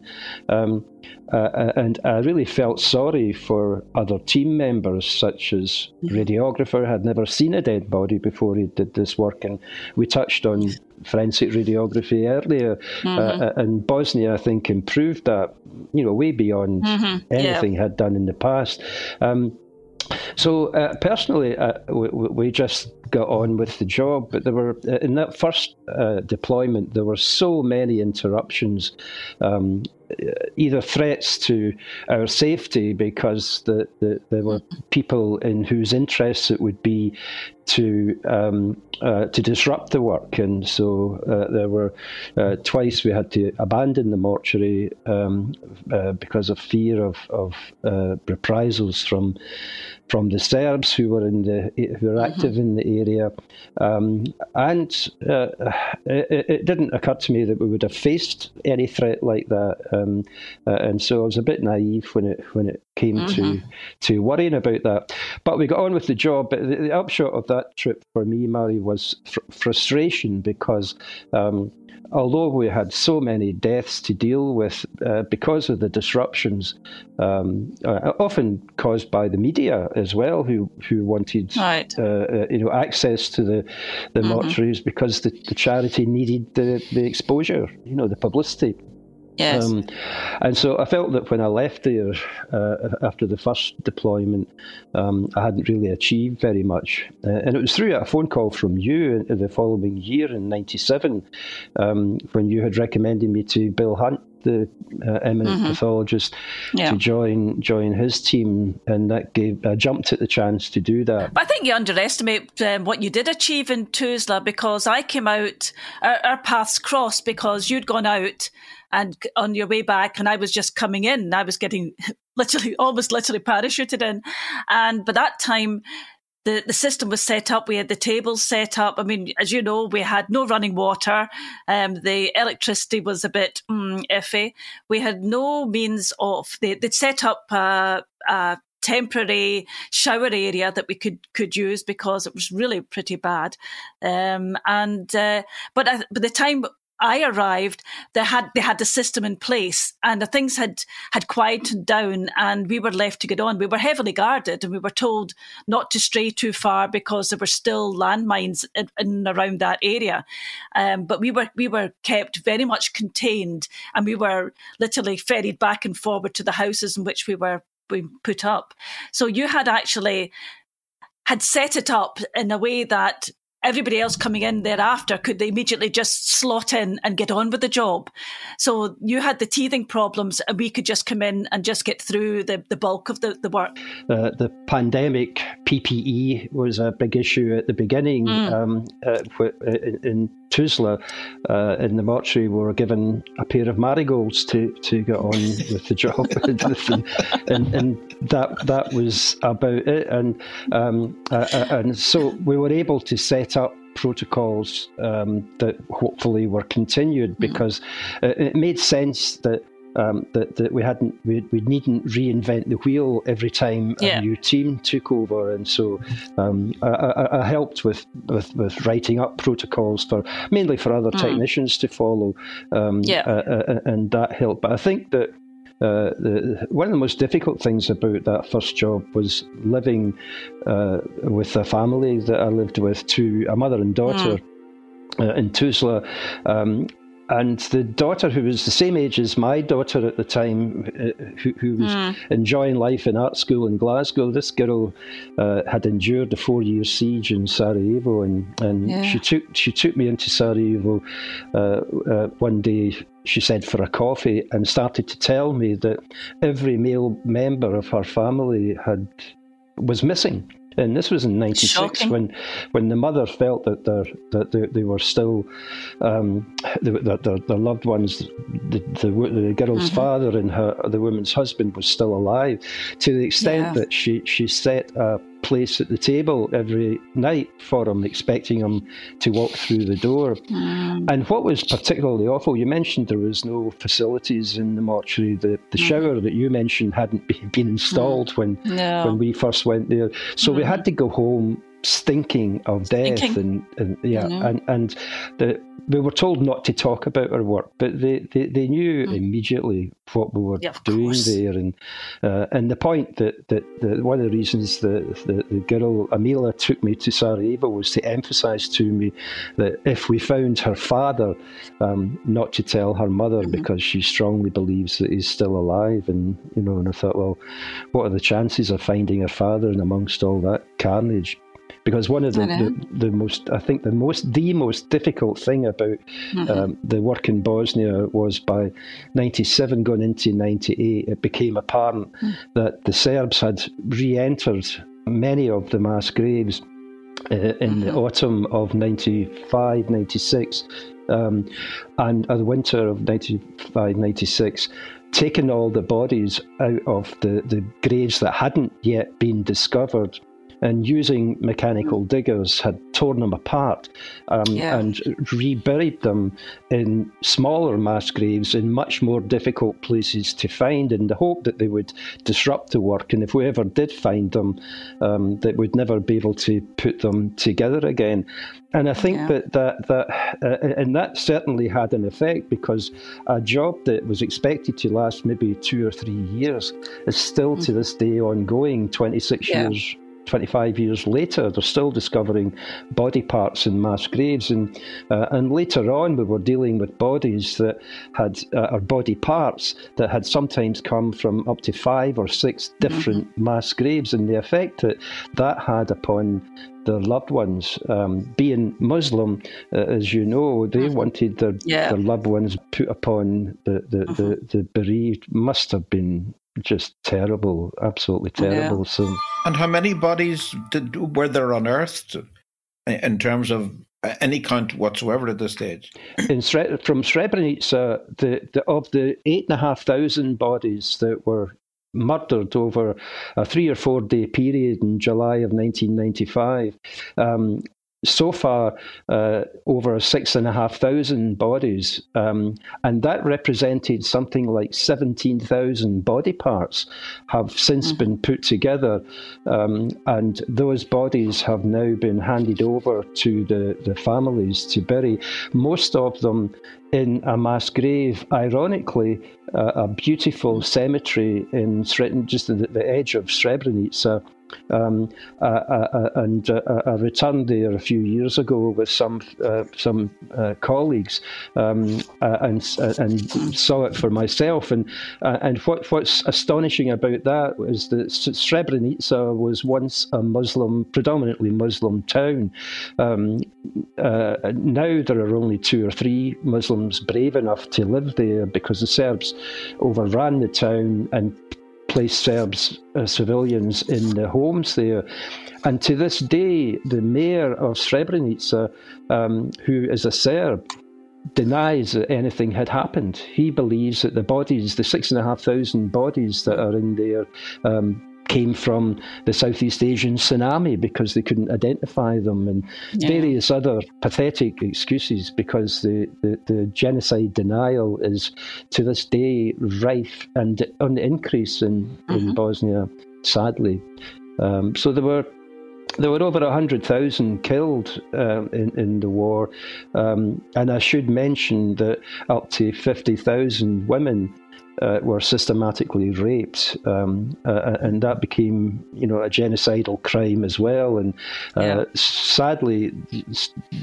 Speaker 3: um, uh, and I really felt sorry for other team members, such as mm-hmm. radiographer had never seen a dead body before he did this work, and we touched on forensic radiography earlier, uh, mm-hmm. uh, and Bosnia, I think, improved that, you know, way beyond mm-hmm. anything yeah. had done in the past. Um, so uh, personally, uh, we, we, just got on with the job. But there were uh, in that first uh, deployment, there were so many interruptions, um, either threats to our safety because the, the, there were people in whose interests it would be to um, uh, to disrupt the work, and so uh, there were uh, twice we had to abandon the mortuary um, uh, because of fear of of uh, reprisals from from the Serbs who were in the who were active mm-hmm. in the area, um, and uh, it, it, didn't occur to me that we would have faced any threat like that, um, and so I was a bit naive when it when it came mm-hmm. to to worrying about that. But we got on with the job. But the, the upshot of that trip for me, Marie, was fr- frustration because. Um, although we had so many deaths to deal with uh, because of the disruptions, um, uh, often caused by the media as well, who who wanted right. uh, uh you know access to the the mm-hmm. mortuaries because the, the charity needed the, the exposure, you know, the publicity.
Speaker 2: Yes. Um,
Speaker 3: and so I felt that when I left there uh, after the first deployment, um, I hadn't really achieved very much. Uh, and it was through a phone call from you the following year in '97 um, when you had recommended me to Bill Hunt, the uh, eminent mm-hmm. pathologist, yeah. to join join his team, and that gave I jumped at the chance to do that.
Speaker 2: But I think you underestimate um, what you did achieve in Tuzla because I came out, our, our paths crossed because you'd gone out and on your way back, and I was just coming in. I was getting literally, almost literally parachuted in, and by that time. The, the system was set up. We had the tables set up. I mean, as you know, we had no running water. Um, the electricity was a bit mm, iffy. We had no means of. They, would set up a, a temporary shower area that we could could use because it was really pretty bad. Um, and uh, but by the time I arrived, they had they had the system in place, and the things had had quieted down, and we were left to get on. We were heavily guarded, and we were told not to stray too far because there were still landmines in, in around that area. Um, but we were we were kept very much contained, and we were literally ferried back and forward to the houses in which we were we put up. So you had actually had set it up in a way that everybody else coming in thereafter could they immediately just slot in and get on with the job. So you had the teething problems, and we could just come in and just get through the, the bulk of the, the work.
Speaker 3: Uh, the pandemic PPE was a big issue at the beginning. Mm. Um, uh, in, in Tuzla, uh, in the mortuary, we were given a pair of marigolds to, to get on with the job, and, and, that that was about it. And um, uh, uh, and so we were able to set up protocols um, that hopefully were continued mm-hmm. because mm-hmm. it made sense that um, that, that we hadn't we, we needn't reinvent the wheel every time yeah. a new team took over, and so um, I, I, I, helped with, with, with writing up protocols for mainly for other mm. technicians to follow, um, yeah. Uh, uh, and that helped. But I think that uh, the, one of the most difficult things about that first job was living uh, with a family that I lived with, two a mother and daughter. Mm. Uh, in Tuzla, um, and the daughter, who was the same age as my daughter at the time, uh, who, who was mm. enjoying life in art school in Glasgow, this girl uh, had endured a four-year siege in Sarajevo, and, and yeah. she took she took me into Sarajevo uh, uh, one day. She said for a coffee and started to tell me that every male member of her family had was missing and this was in '96 when when the mother felt that their that they, they were still um, that their, their loved ones, the, the, the girl's mm-hmm. father and her the woman's husband was still alive, to the extent yeah. that she she set a place at the table every night for him, expecting him to walk through the door. Mm. And what was particularly awful, you mentioned there was no facilities in the mortuary. The, the mm. shower that you mentioned hadn't been installed mm. when no. when we first went there. So we had to go home stinking of death stinking. and, and yeah and and the we were told not to talk about our work, but they, they, they knew mm. immediately what we were yeah, doing course. there. And uh, and the point that, that, that one of the reasons the, the, the girl Amila took me to Sarajevo was to emphasise to me that if we found her father, um, not to tell her mother mm-hmm. because she strongly believes that he's still alive. And you know, and I thought, well, what are the chances of finding her father and amongst all that carnage? Because one of the, the, the, most I think the most the most difficult thing about mm-hmm. um, the work in Bosnia was by 97 going into 98 it became apparent mm. that the Serbs had re-entered many of the mass graves uh, in mm-hmm. the autumn of 95 96 um, and uh, the winter of 95 96 taken all the bodies out of the, the graves that hadn't yet been discovered and using mechanical hmm. diggers had torn them apart um, yeah. and reburied them in smaller mass graves in much more difficult places to find in the hope that they would disrupt the work. And if we ever did find them, um, that we'd never be able to put them together again. And I think yeah. that that that uh, and that certainly had an effect because a job that was expected to last maybe two or three years is still mm-hmm. to this day ongoing. Twenty six yeah. years 25 years later, they're still discovering body parts in mass graves. And, uh, and later on, we were dealing with bodies that had, uh, or body parts that had sometimes come from up to five or six different mm-hmm. mass graves. And the effect that that had upon their loved ones. Um, being Muslim, uh, as you know, they mm-hmm. wanted their, yeah. their loved ones put upon the, the, mm-hmm. the, the bereaved. Must have been just terrible, absolutely terrible. Yeah. So,
Speaker 4: and how many bodies did were there unearthed in terms of any count whatsoever at this stage?
Speaker 3: In from Srebrenica, the, the of the eight and a half thousand bodies that were murdered over a three or four day period in July of 1995. Um, so far uh, over six and a half thousand bodies, um, and that represented something like 17,000 body parts have since mm-hmm. been put together, um, and those bodies have now been handed over to the, the families to bury. Most of them in a mass grave, ironically, uh, a beautiful cemetery in just at the edge of Srebrenica Um, uh, uh, uh and uh, I returned there a few years ago with some uh, some colleagues um, and and saw it for myself. And and what what's astonishing about that is that Srebrenica was once a Muslim, predominantly Muslim town. Um, now there are only two or three Muslims brave enough to live there because the Serbs overran the town and placed Serbs, uh, civilians in the homes there. And to this day, the mayor of Srebrenica, um, who is a Serb, denies that anything had happened. He believes that the bodies, the six and a half thousand bodies that are in there, um, came from the Southeast Asian tsunami because they couldn't identify them, and yeah. various other pathetic excuses because the, the, the, genocide denial is to this day rife and on the increase in, mm-hmm. in Bosnia, sadly. Um, so there were there were over 100,000 killed uh, in, in the war. Um, and I should mention that up to 50,000 women uh, were systematically raped, um, uh, and that became, you know, a genocidal crime as well. And uh, yeah. sadly,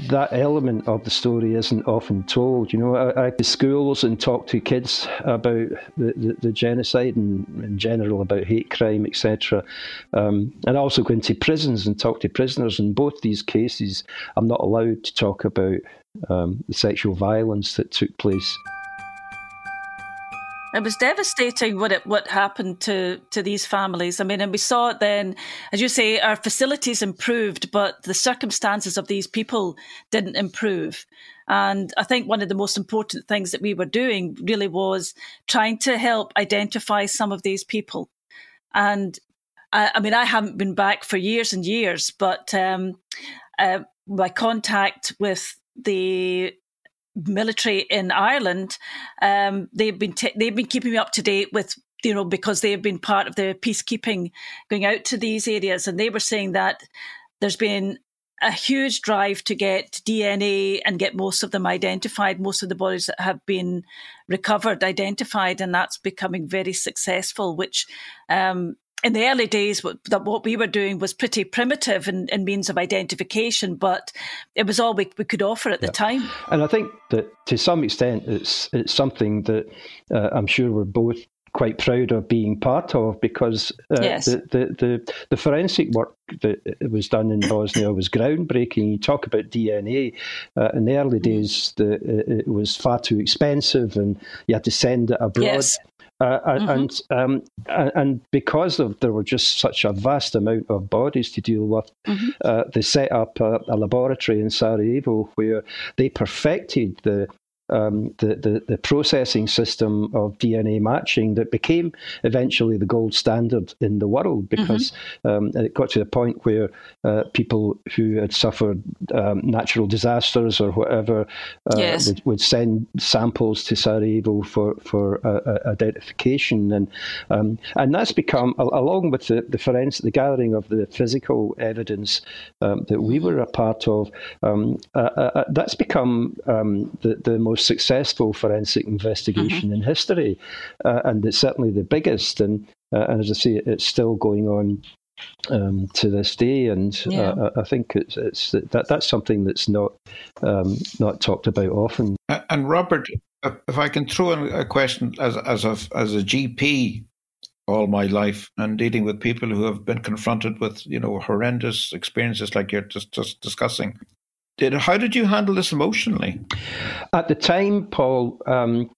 Speaker 3: that element of the story isn't often told. You know, I, I go to schools and talk to kids about the, the, the genocide and in general about hate crime, etc. Um, and I also go into prisons and talk to prisoners. In both these cases, I'm not allowed to talk about um, the sexual violence that took place.
Speaker 2: It was devastating what it what happened to to these families. I mean, and we saw it then, as you say, our facilities improved, but the circumstances of these people didn't improve. And I think one of the most important things that we were doing really was trying to help identify some of these people. And I, I mean, I haven't been back for years and years, but um, uh, my contact with the military in Ireland, um, they've been t- they've been keeping me up to date with you know because they've been part of the peacekeeping going out to these areas, and they were saying that there's been a huge drive to get DNA and get most of them identified, most of the bodies that have been recovered identified, and that's becoming very successful, which um, in the early days, what, what we were doing was pretty primitive in, in, means of identification, but it was all we, we could offer at yeah. the time.
Speaker 3: And I think that to some extent, it's it's something that uh, I'm sure we're both quite proud of being part of because uh, yes. the, the, the, the, forensic work that was done in Bosnia was groundbreaking. You talk about DNA. Uh, in the early mm-hmm. days, the, it was far too expensive and you had to send it abroad. Yes. Uh, mm-hmm. and um, and because of there were just such a vast amount of bodies to deal with, mm-hmm. uh, they set up a, a, laboratory in Sarajevo where they perfected the um, the, the, the processing system of DNA matching that became eventually the gold standard in the world because mm-hmm. um, it got to the point where uh, people who had suffered um, natural disasters or whatever uh, yes. would, would, send samples to Sarajevo for for uh, uh identification and um, and that's become along with the, the forensic the gathering of the physical evidence um, that we were a part of um, uh, uh, that's become the the most most successful forensic investigation mm-hmm. in history, uh, and it's certainly the biggest. And, uh, and as I say, it's still going on um, to this day, and uh, yeah. uh, I think it's, it's that that's something that's not um, not talked about often.
Speaker 4: And Robert, if I can throw in a question as as a as a GP all my life and dealing with people who have been confronted with you know horrendous experiences like you're just just discussing did how did you handle this emotionally?
Speaker 3: At the time, Paul, um,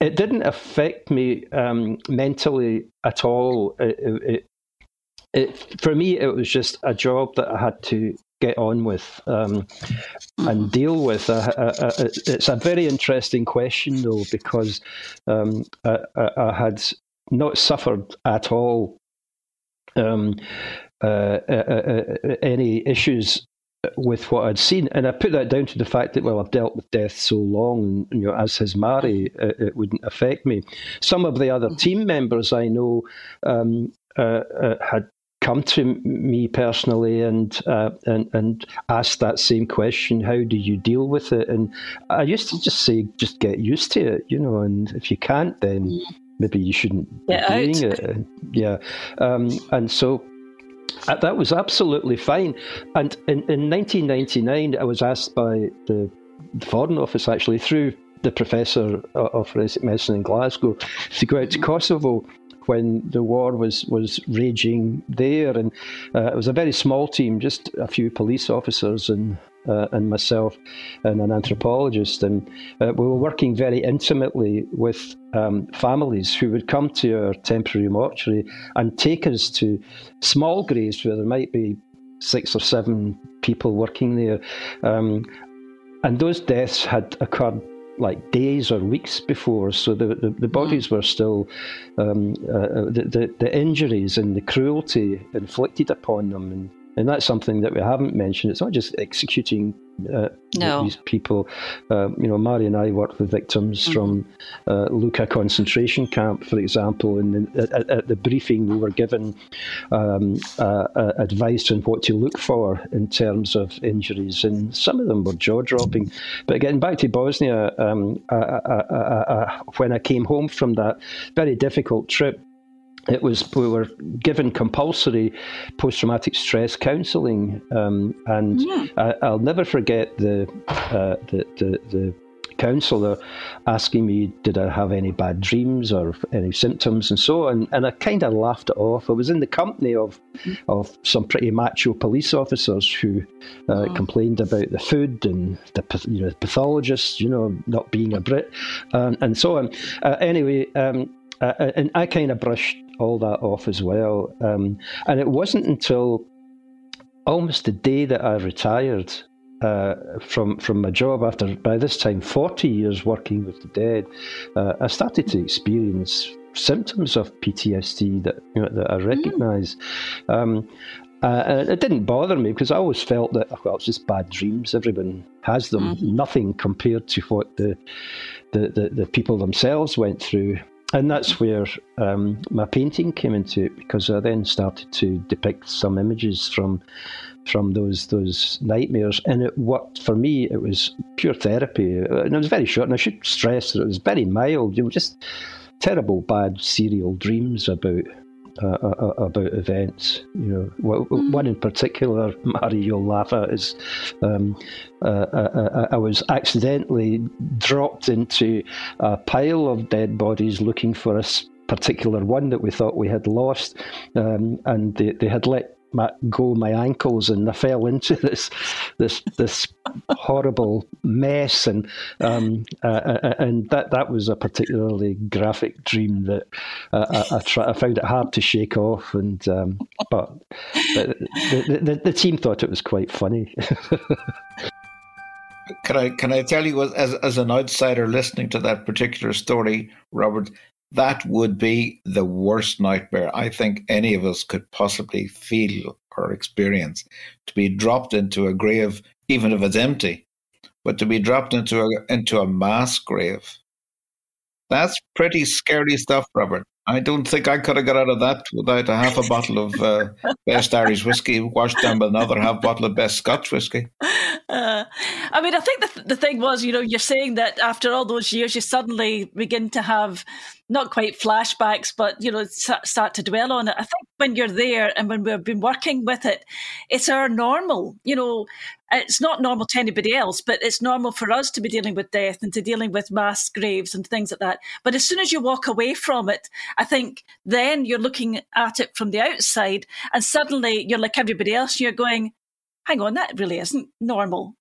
Speaker 3: it didn't affect me um, mentally at all. It, it, it, for me, it was just a job that I had to get on with um, and mm-hmm. deal with. Uh, uh, uh, it's a very interesting question, though, because um, I, I, had not suffered at all. Um, uh, uh, uh, any issues with what I'd seen, and I put that down to the fact that well, I've dealt with death so long, and you know, as has Marie, it, it wouldn't affect me. Some of the other team members I know um, uh, uh, had come to me personally and uh, and and asked that same question: How do you deal with it? And I used to just say, just get used to it, you know, and if you can't, then maybe you shouldn't
Speaker 2: Get
Speaker 3: be doing
Speaker 2: out.
Speaker 3: it. Yeah, um, and so uh, that was absolutely fine. And in, in 1999, I was asked by the Foreign Office actually through the professor of forensic medicine in Glasgow to go out to Kosovo when the war was, was raging there. And uh, it was a very small team, just a few police officers and uh, and myself and an anthropologist. And uh, we were working very intimately with um, families who would come to our temporary mortuary and take us to small graves where there might be six or seven people working there. Um, and those deaths had occurred like days or weeks before, so the, the, the bodies were still, um, uh, the, the, the injuries and the cruelty inflicted upon them and and that's something that we haven't mentioned. It's not just executing uh,
Speaker 2: no.
Speaker 3: these people. Uh, you know, Marie and I worked with victims mm-hmm. from uh, Luka concentration camp, for example, and at, at, the briefing we were given um, uh, uh, advice on what to look for in terms of injuries, and some of them were jaw dropping. But getting back to Bosnia, um, uh, when I came home from that very difficult trip, it was we were given compulsory post-traumatic stress counselling, um, and I, will never forget the, uh, the, the the counsellor asking me, did I have any bad dreams or any symptoms and so on. And I kind of laughed it off. I was in the company of of some pretty macho police officers who uh, oh. complained about the food and the you know pathologists, you know, not being a Brit, and, and so on. Uh, anyway, um, uh, and I kind of brushed all that off as well. Um, and it wasn't until almost the day that I retired uh, from from my job after by this time 40 years working with the dead, uh, I started to experience symptoms of PTSD that you know, that I recognise. Mm. Um, uh, and it didn't bother me because I always felt that well, it's just bad dreams. Everyone has them. Mm. Nothing compared to what the, the, the, the people themselves went through and that's where um, my painting came into it because I then started to depict some images from from those those nightmares, and it worked for me. It was pure therapy, and it was very short. And I should stress that it was very mild. You know, just terrible bad serial dreams about uh, uh, uh, about events. You know, mm. one in particular, Marie, you'll laugh at is um, uh, uh, I was accidentally dropped into a pile of dead bodies looking for a particular one that we thought we had lost, um, and they, they had let my, go my ankles and I fell into this this this horrible mess and um, uh, uh, uh, and that that was a particularly graphic dream that uh, I, I, try, I, found it hard to shake off and um, but the, the, the, team thought it was quite funny.
Speaker 4: can I can I tell you as as an outsider listening to that particular story, Robert? That would be the worst nightmare I think any of us could possibly feel or experience. To be dropped into a grave, even if it's empty, but to be dropped into a into a mass grave. That's pretty scary stuff, Robert. I don't think I could have got out of that without a half a bottle of uh, best Irish whiskey washed down with another half bottle of best Scotch whiskey.
Speaker 2: Uh, I mean, I think the, th- the thing was, you know, you're saying that after all those years, you suddenly begin to have not quite flashbacks, but, you know, start to dwell on it. I think when you're there and when we've been working with it, it's our normal, you know, it's not normal to anybody else, but it's normal for us to be dealing with death and to dealing with mass graves and things like that. But as soon as you walk away from it, I think then you're looking at it from the outside and suddenly you're like everybody else. You're going, hang on, that really isn't normal.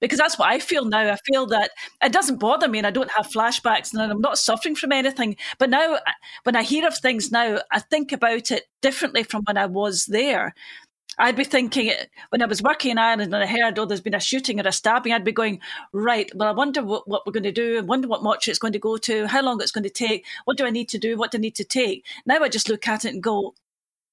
Speaker 2: Because that's what I feel now. I feel that it doesn't bother me and I don't have flashbacks and I'm not suffering from anything. But now, when I hear of things now, I think about it differently from when I was there. I'd be thinking when I was working in Ireland and I heard, oh, there's been a shooting or a stabbing, I'd be going, right, well, I wonder what, what we're going to do. I wonder what much it's going to go to, how long it's going to take. What do I need to do? What do I need to take? Now I just look at it and go,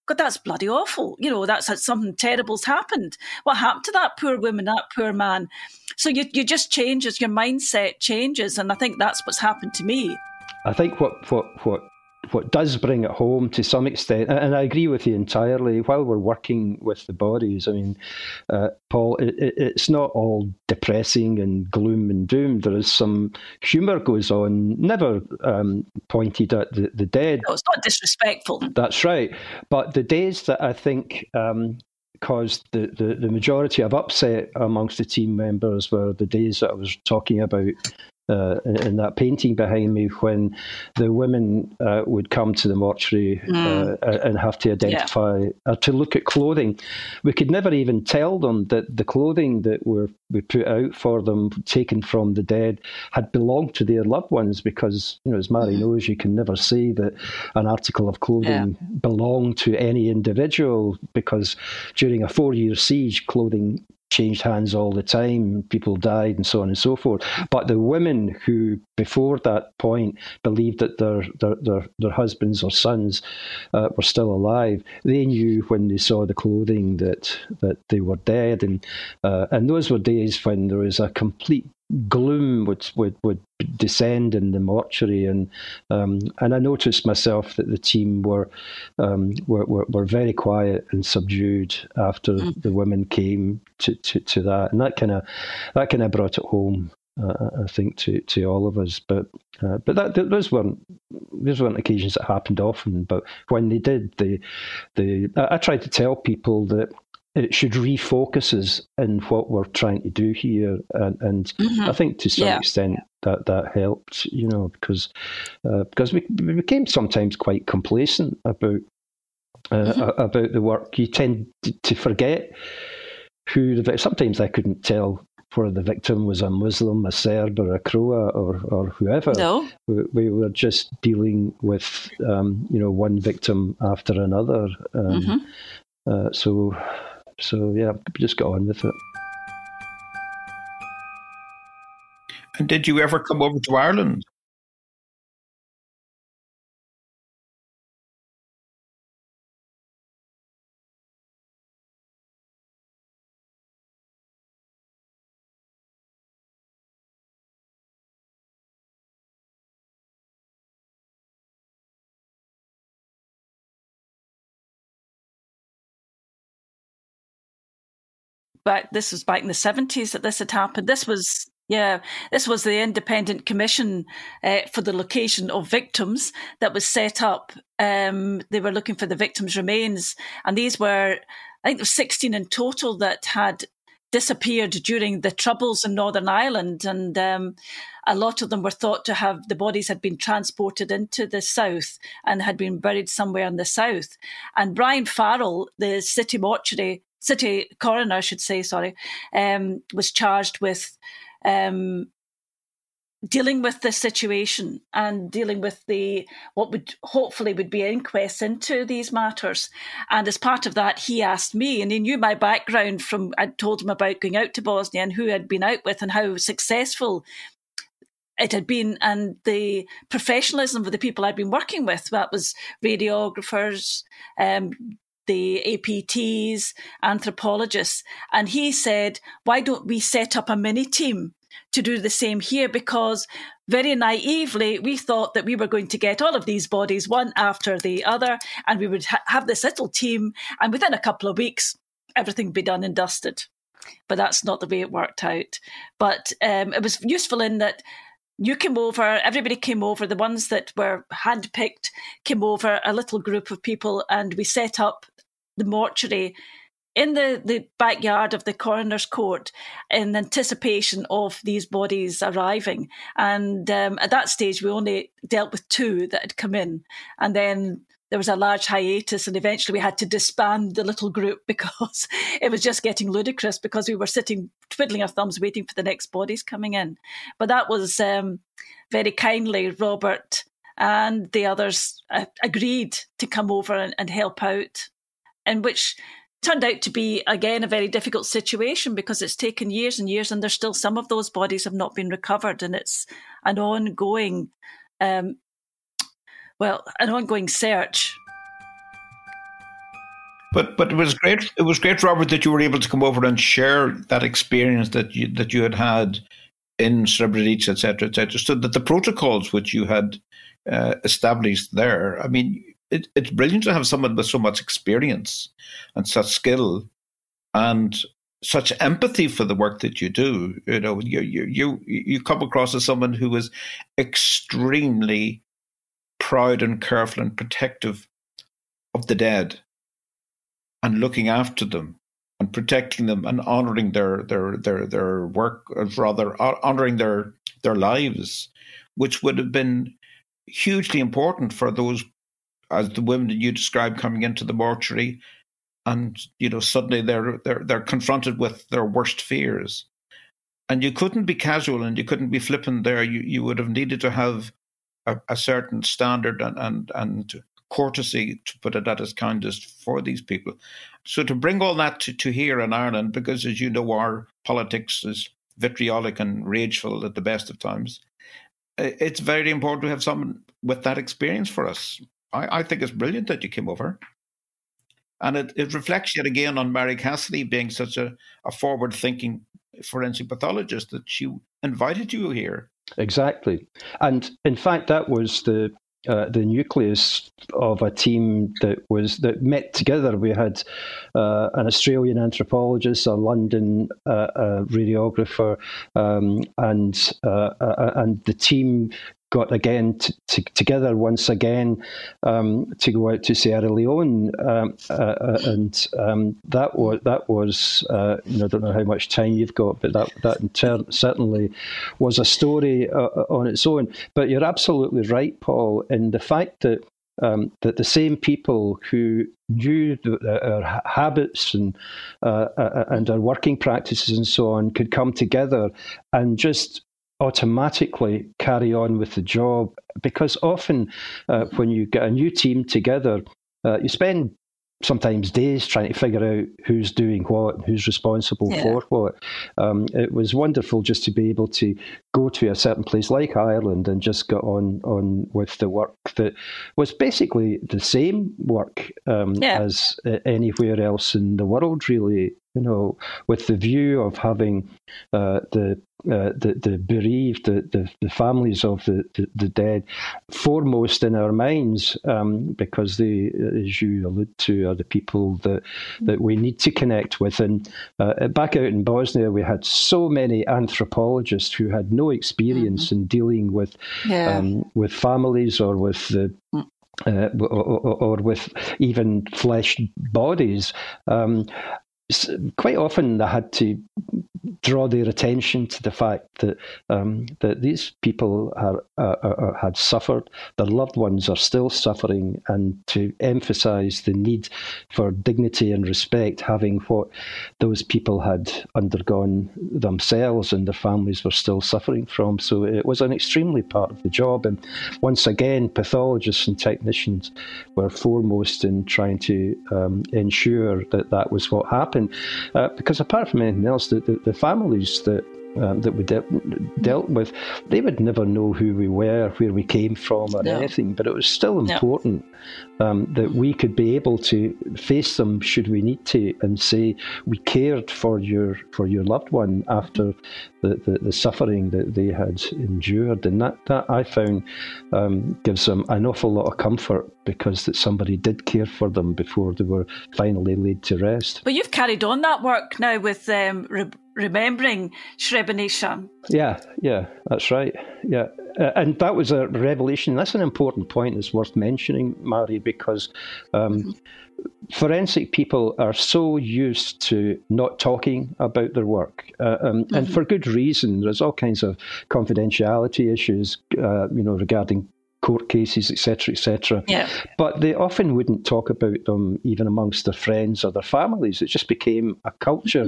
Speaker 2: God, that's bloody awful. You know, that's something terrible's happened. What happened to that poor woman, that poor man? So you, you just changes, your mindset changes. And I think that's what's happened to me.
Speaker 3: I think what, what, what what does bring it home to some extent, and I agree with you entirely. While we're working with the bodies, I mean, uh, Paul, it, it, it's not all depressing and gloom and doom. There is some humour goes on, never um, pointed at the, the dead.
Speaker 2: No, it's not disrespectful.
Speaker 3: That's right. But the days that I think um, caused the, the, the majority of upset amongst the team members were the days that I was talking about uh, in, that painting behind me when the women uh, would come to the mortuary mm. uh, and have to identify yeah. or to look at clothing. We could never even tell them that the clothing that were we put out for them, taken from the dead, had belonged to their loved ones because, you know, as Marie mm. knows, you can never say that an article of clothing yeah. belonged to any individual because during a four year siege, clothing changed hands all the time. People died and so on and so forth. But the women who, before that point, believed that their their their, their husbands or sons uh, were still alive, they knew when they saw the clothing that that they were dead, and uh, and those were days when there was a complete gloom would would would descend in the mortuary, and um, and I noticed myself that the team were um, were, were, were very quiet and subdued after mm. the women came to, to, to that, and that kind of that kind of brought it home. Uh, I think to, to all of us, but uh, but that those weren't those weren't occasions that happened often. But when they did, the the I, I tried to tell people that it should refocus us in what we're trying to do here, and, and mm-hmm. I think to some yeah. extent that that helped, you know, because uh, because we, we, became sometimes quite complacent about uh, mm-hmm. about the work. You tend to forget who the sometimes I couldn't tell whether the victim was a Muslim, a Serb, or a Croat, or or whoever.
Speaker 2: No,
Speaker 3: we, we were just dealing with um, you know one victim after another. Um, mm-hmm. uh, so so yeah, just got on with it.
Speaker 4: And did you ever come over to Ireland?
Speaker 2: Back this was back in the 70s that this had happened. This was yeah this was the independent commission uh, for the location of victims that was set up. Um, they were looking for the victims remains. And these were i think there were 16 in total that had disappeared during the troubles in northern ireland. And um, a lot of them were thought to have the bodies had been transported into the south and had been buried somewhere in the south. And brian farrell the city mortuary city coroner, I should say, sorry, um, was charged with um, dealing with this situation and dealing with the what would hopefully would be inquests into these matters. And as part of that, he asked me, and he knew my background from I'd told him about going out to Bosnia and who I'd been out with and how successful it had been and the professionalism of the people I'd been working with. That was radiographers, um, the APTs, anthropologists. And he said, why don't we set up a mini team to do the same here? Because very naively, we thought that we were going to get all of these bodies one after the other, and we would ha- have this little team, and within a couple of weeks, everything would be done and dusted. But that's not the way it worked out. But um, it was useful in that you came over, everybody came over, the ones that were handpicked came over, a little group of people, and we set up the mortuary in the, the backyard of the coroner's court in anticipation of these bodies arriving. And um, at that stage, we only dealt with two that had come in. And then there was a large hiatus, and eventually we had to disband the little group because it was just getting ludicrous because we were sitting twiddling our thumbs waiting for the next bodies coming in. But that was um, very kindly Robert and the others uh, agreed to come over and, and help out and which turned out to be again a very difficult situation because it's taken years and years and there's still some of those bodies have not been recovered and it's an ongoing um, well an ongoing search
Speaker 4: but but it was great it was great robert that you were able to come over and share that experience that you that you had had in Srebrenica, etc., etc., so that the protocols which you had uh, established there. I mean, it, it's brilliant to have someone with so much experience and such skill and such empathy for the work that you do. You know, you you you you come across as someone who is extremely proud and careful and protective of the dead and looking after them and protecting them and honoring their their their their work, or rather honoring their their lives, which would have been hugely important for those as the women that you described coming into the mortuary and you know suddenly they're they're they're confronted with their worst fears. And you couldn't be casual and you couldn't be flippant there. You you would have needed to have a, a certain standard and and and courtesy to put it at its kindest for these people. So to bring all that to, to here in Ireland because as you know our politics is vitriolic and rageful at the best of times it's very important to have someone with that experience for us I, I think it's brilliant that you came over. And it, it reflects yet again on Marie Cassidy being such a, a forward thinking forensic pathologist that she invited you here.
Speaker 3: Exactly. And in fact, that was the uh, the nucleus of a team that was that met together. We had uh, an Australian anthropologist, a London uh, radiographer, um, and uh, and the team got again t- t- together once again um, to go out to Sierra Leone, um, uh, uh, and um, that was that was uh, you know I don't know how much time you've got, but that that certainly was a story uh, uh, on its own. But you're absolutely right, Paul, in the fact that. Um, that the same people who knew our habits and uh, and our working practices and so on could come together and just automatically carry on with the job because often uh, when you get a new team together, uh, you spend sometimes days trying to figure out who's doing what who's responsible yeah. for what. Um, it was wonderful just to be able to go to a certain place like Ireland and just get on on with the work that was basically the same work um, yeah. as uh, anywhere else in the world, really you know, with the view of having uh, the, uh, the the bereaved, the, the, the families of the, the, the, dead, foremost in our minds, um, because they, as you allude to, are the people that that we need to connect with. And uh, back out in Bosnia, we had so many anthropologists who had no experience mm-hmm. in dealing with yeah. um, with families or with the mm. uh, or, or, or, with even fleshed bodies. Um, quite often they had to draw their attention to the fact that um, that these people are, are, had suffered, their loved ones are still suffering, and to emphasise the need for dignity and respect, having what those people had undergone themselves and their families were still suffering from. So it was an extremely part of the job, and once again, pathologists and technicians were foremost in trying to um, ensure that that was what happened, uh, because apart from anything else, the, the, the families that um, that we de- dealt with, they would never know who we were, where we came from, or no. anything. But it was still important no. um, that we could be able to face them should we need to, and say we cared for your for your loved one after the, the, the suffering that they had endured, and that that I found um, gives them an awful lot of comfort because that somebody did care for them before they were finally laid to rest.
Speaker 2: But you've carried on that work now with um, remembering Srebrenica.
Speaker 3: Yeah, yeah, that's right. Yeah, uh, and that was a revelation. That's an important point. It's worth mentioning, Marie, because. Um, forensic people are so used to not talking about their work, uh, um, mm-hmm. and for good reason. There's all kinds of confidentiality issues, uh, you know, regarding court cases, etc., etc.
Speaker 2: Yeah.
Speaker 3: But they often wouldn't talk about them even amongst their friends or their families. It just became a culture.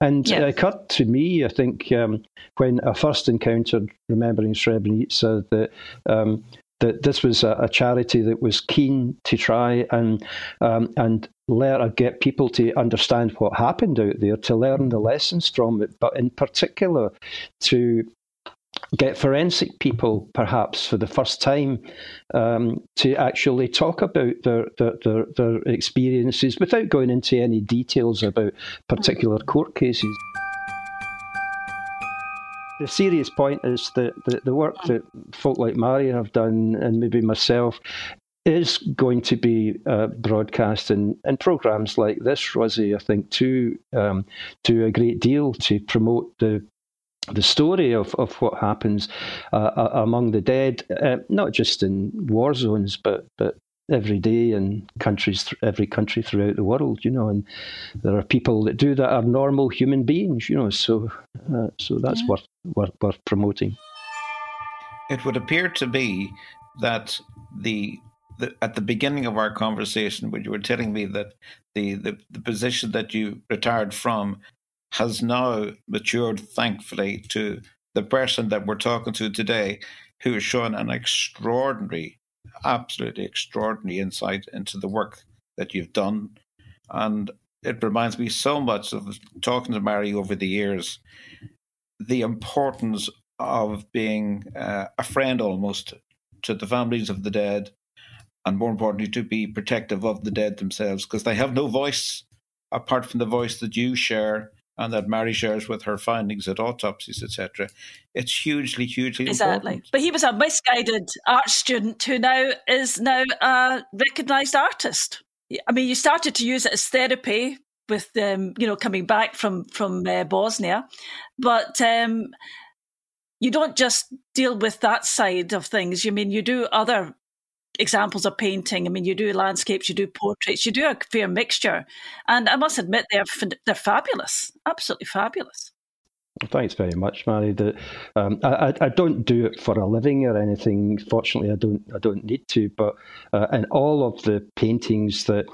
Speaker 3: And yeah. it occurred to me, I think, um, when I first encountered Remembering Srebrenica, that um, that this was a, a, charity that was keen to try and um, and let or get people to understand what happened out there, to learn the lessons from it, but in particular to get forensic people, perhaps for the first time, um, to actually talk about their, their, their, their experiences without going into any details about particular court cases. the serious point is that the, the work that folk like Marie have done, and maybe myself, is going to be uh, broadcast in, in programs like this, Rosie, I think, too, um, to a great deal to promote the the story of, of what happens uh, among the dead, uh, not just in war zones, but, but every day in countries, every country throughout the world, you know, and there are people that do that are normal human beings, you know, so uh, so that's yeah. worth, worth, worth promoting.
Speaker 4: It would appear to be that the the, at the beginning of our conversation, when you were telling me that the, the, the position that you retired from has now matured, thankfully, to the person that we're talking to today, who has shown an extraordinary, absolutely extraordinary insight into the work that you've done. And it reminds me so much of talking to Marie over the years, the importance of being uh, a friend almost to the families of the dead, and more importantly, to be protective of the dead themselves because they have no voice apart from the voice that you share and that Marie shares with her findings at autopsies, etc. It's hugely, hugely
Speaker 2: exactly.
Speaker 4: Important.
Speaker 2: But he was a misguided art student who now is now a recognised artist. I mean, you started to use it as therapy with um, you know coming back from from uh, Bosnia, but um, you don't just deal with that side of things. You mean you do other examples of painting. I mean, you do landscapes, you do portraits, you do a fair mixture, and I must admit they're they're fabulous, absolutely fabulous.
Speaker 3: Thanks very much, Marie. The, um, I, I don't do it for a living or anything. Fortunately, I don't. I don't need to. But uh, and all of the paintings that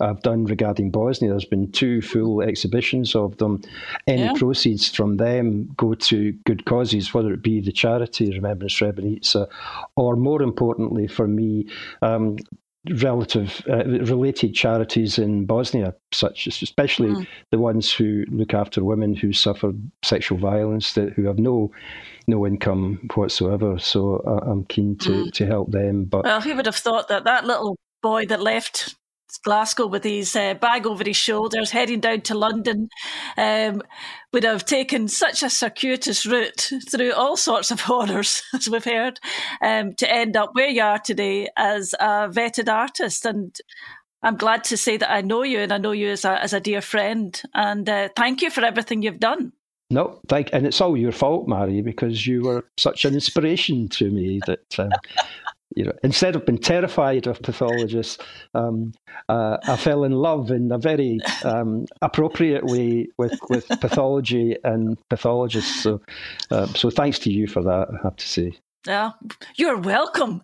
Speaker 3: I've done regarding Bosnia. There's been two full exhibitions of them. Any yeah. proceeds from them go to good causes, whether it be the charity Remembrance Srebrenica, or more importantly for me, um, relative uh, related charities in Bosnia, such as especially mm. the ones who look after women who suffered sexual violence, that who have no no income whatsoever. So uh, I'm keen to, mm. to help them. But
Speaker 2: well, who would have thought that that little boy that left Glasgow with his uh, bag over his shoulders, heading down to London, um, would have taken such a circuitous route through all sorts of horrors, as we've heard, um, to end up where you are today as a vetted artist. And I'm glad to say that I know you, and I know you as a as a dear friend. And uh, thank you for everything you've done.
Speaker 3: No, thank, and it's all your fault, Marie, because you were such an inspiration to me that um, you know, instead of being terrified of pathologists, um, uh, I fell in love in a very um, appropriate way with, with pathology and pathologists. So, uh, so thanks to you for that. I have to say.
Speaker 2: Yeah, you're welcome.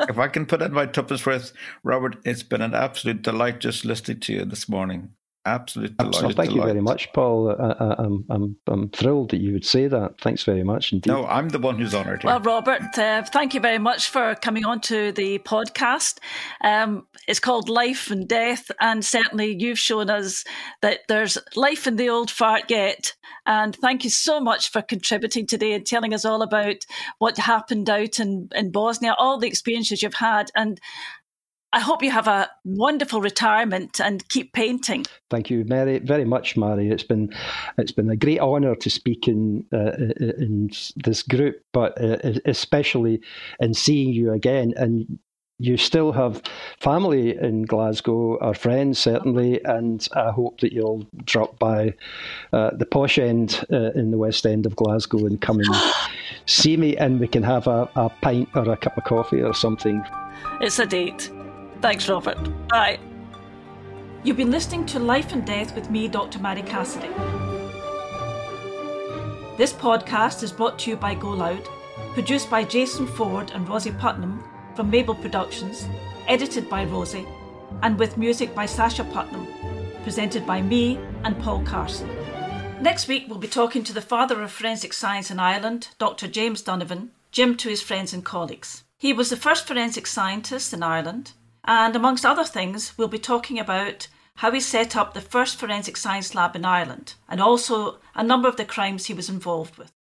Speaker 4: if I can put in my tuppence worth, Robert, it's been an absolute delight just listening to you this morning. Absolute delight.
Speaker 3: Thank
Speaker 4: delight.
Speaker 3: you very much, Paul. I, am I'm, I'm thrilled that you would say that. Thanks very much indeed.
Speaker 4: No, I'm the one who's honoured.
Speaker 2: Well, Robert, uh, thank you very much for coming on to the podcast. Um, it's called Life and Death, and certainly you've shown us that there's life in the old fart yet. And thank you so much for contributing today and telling us all about what happened out in, in Bosnia, all the experiences you've had, and I hope you have a wonderful retirement and keep painting.
Speaker 3: Thank you very, very much, Marie. It's been it's been a great honour to speak in uh, in this group, but uh, especially in seeing you again. And you still have family in Glasgow, or friends certainly, and I hope that you'll drop by uh, the posh end uh, in the west end of Glasgow and come and see me, and we can have a, a pint or a cup of coffee or something.
Speaker 2: It's a date. Thanks, Robert. Bye. You've been listening to Life and Death with me, Dr. Marie Cassidy. This podcast is brought to you by GoLoud, produced by Jason Ford and Rosie Putnam from Mabel Productions, edited by Rosie, and with music by Sasha Putnam, presented by me and Paul Carson. Next week, we'll be talking to the father of forensic science in Ireland, Dr. James Donovan, Jim to his friends and colleagues. He was the first forensic scientist in Ireland and amongst other things, we'll be talking about how he set up the first forensic science lab in Ireland and also a number of the crimes he was involved with.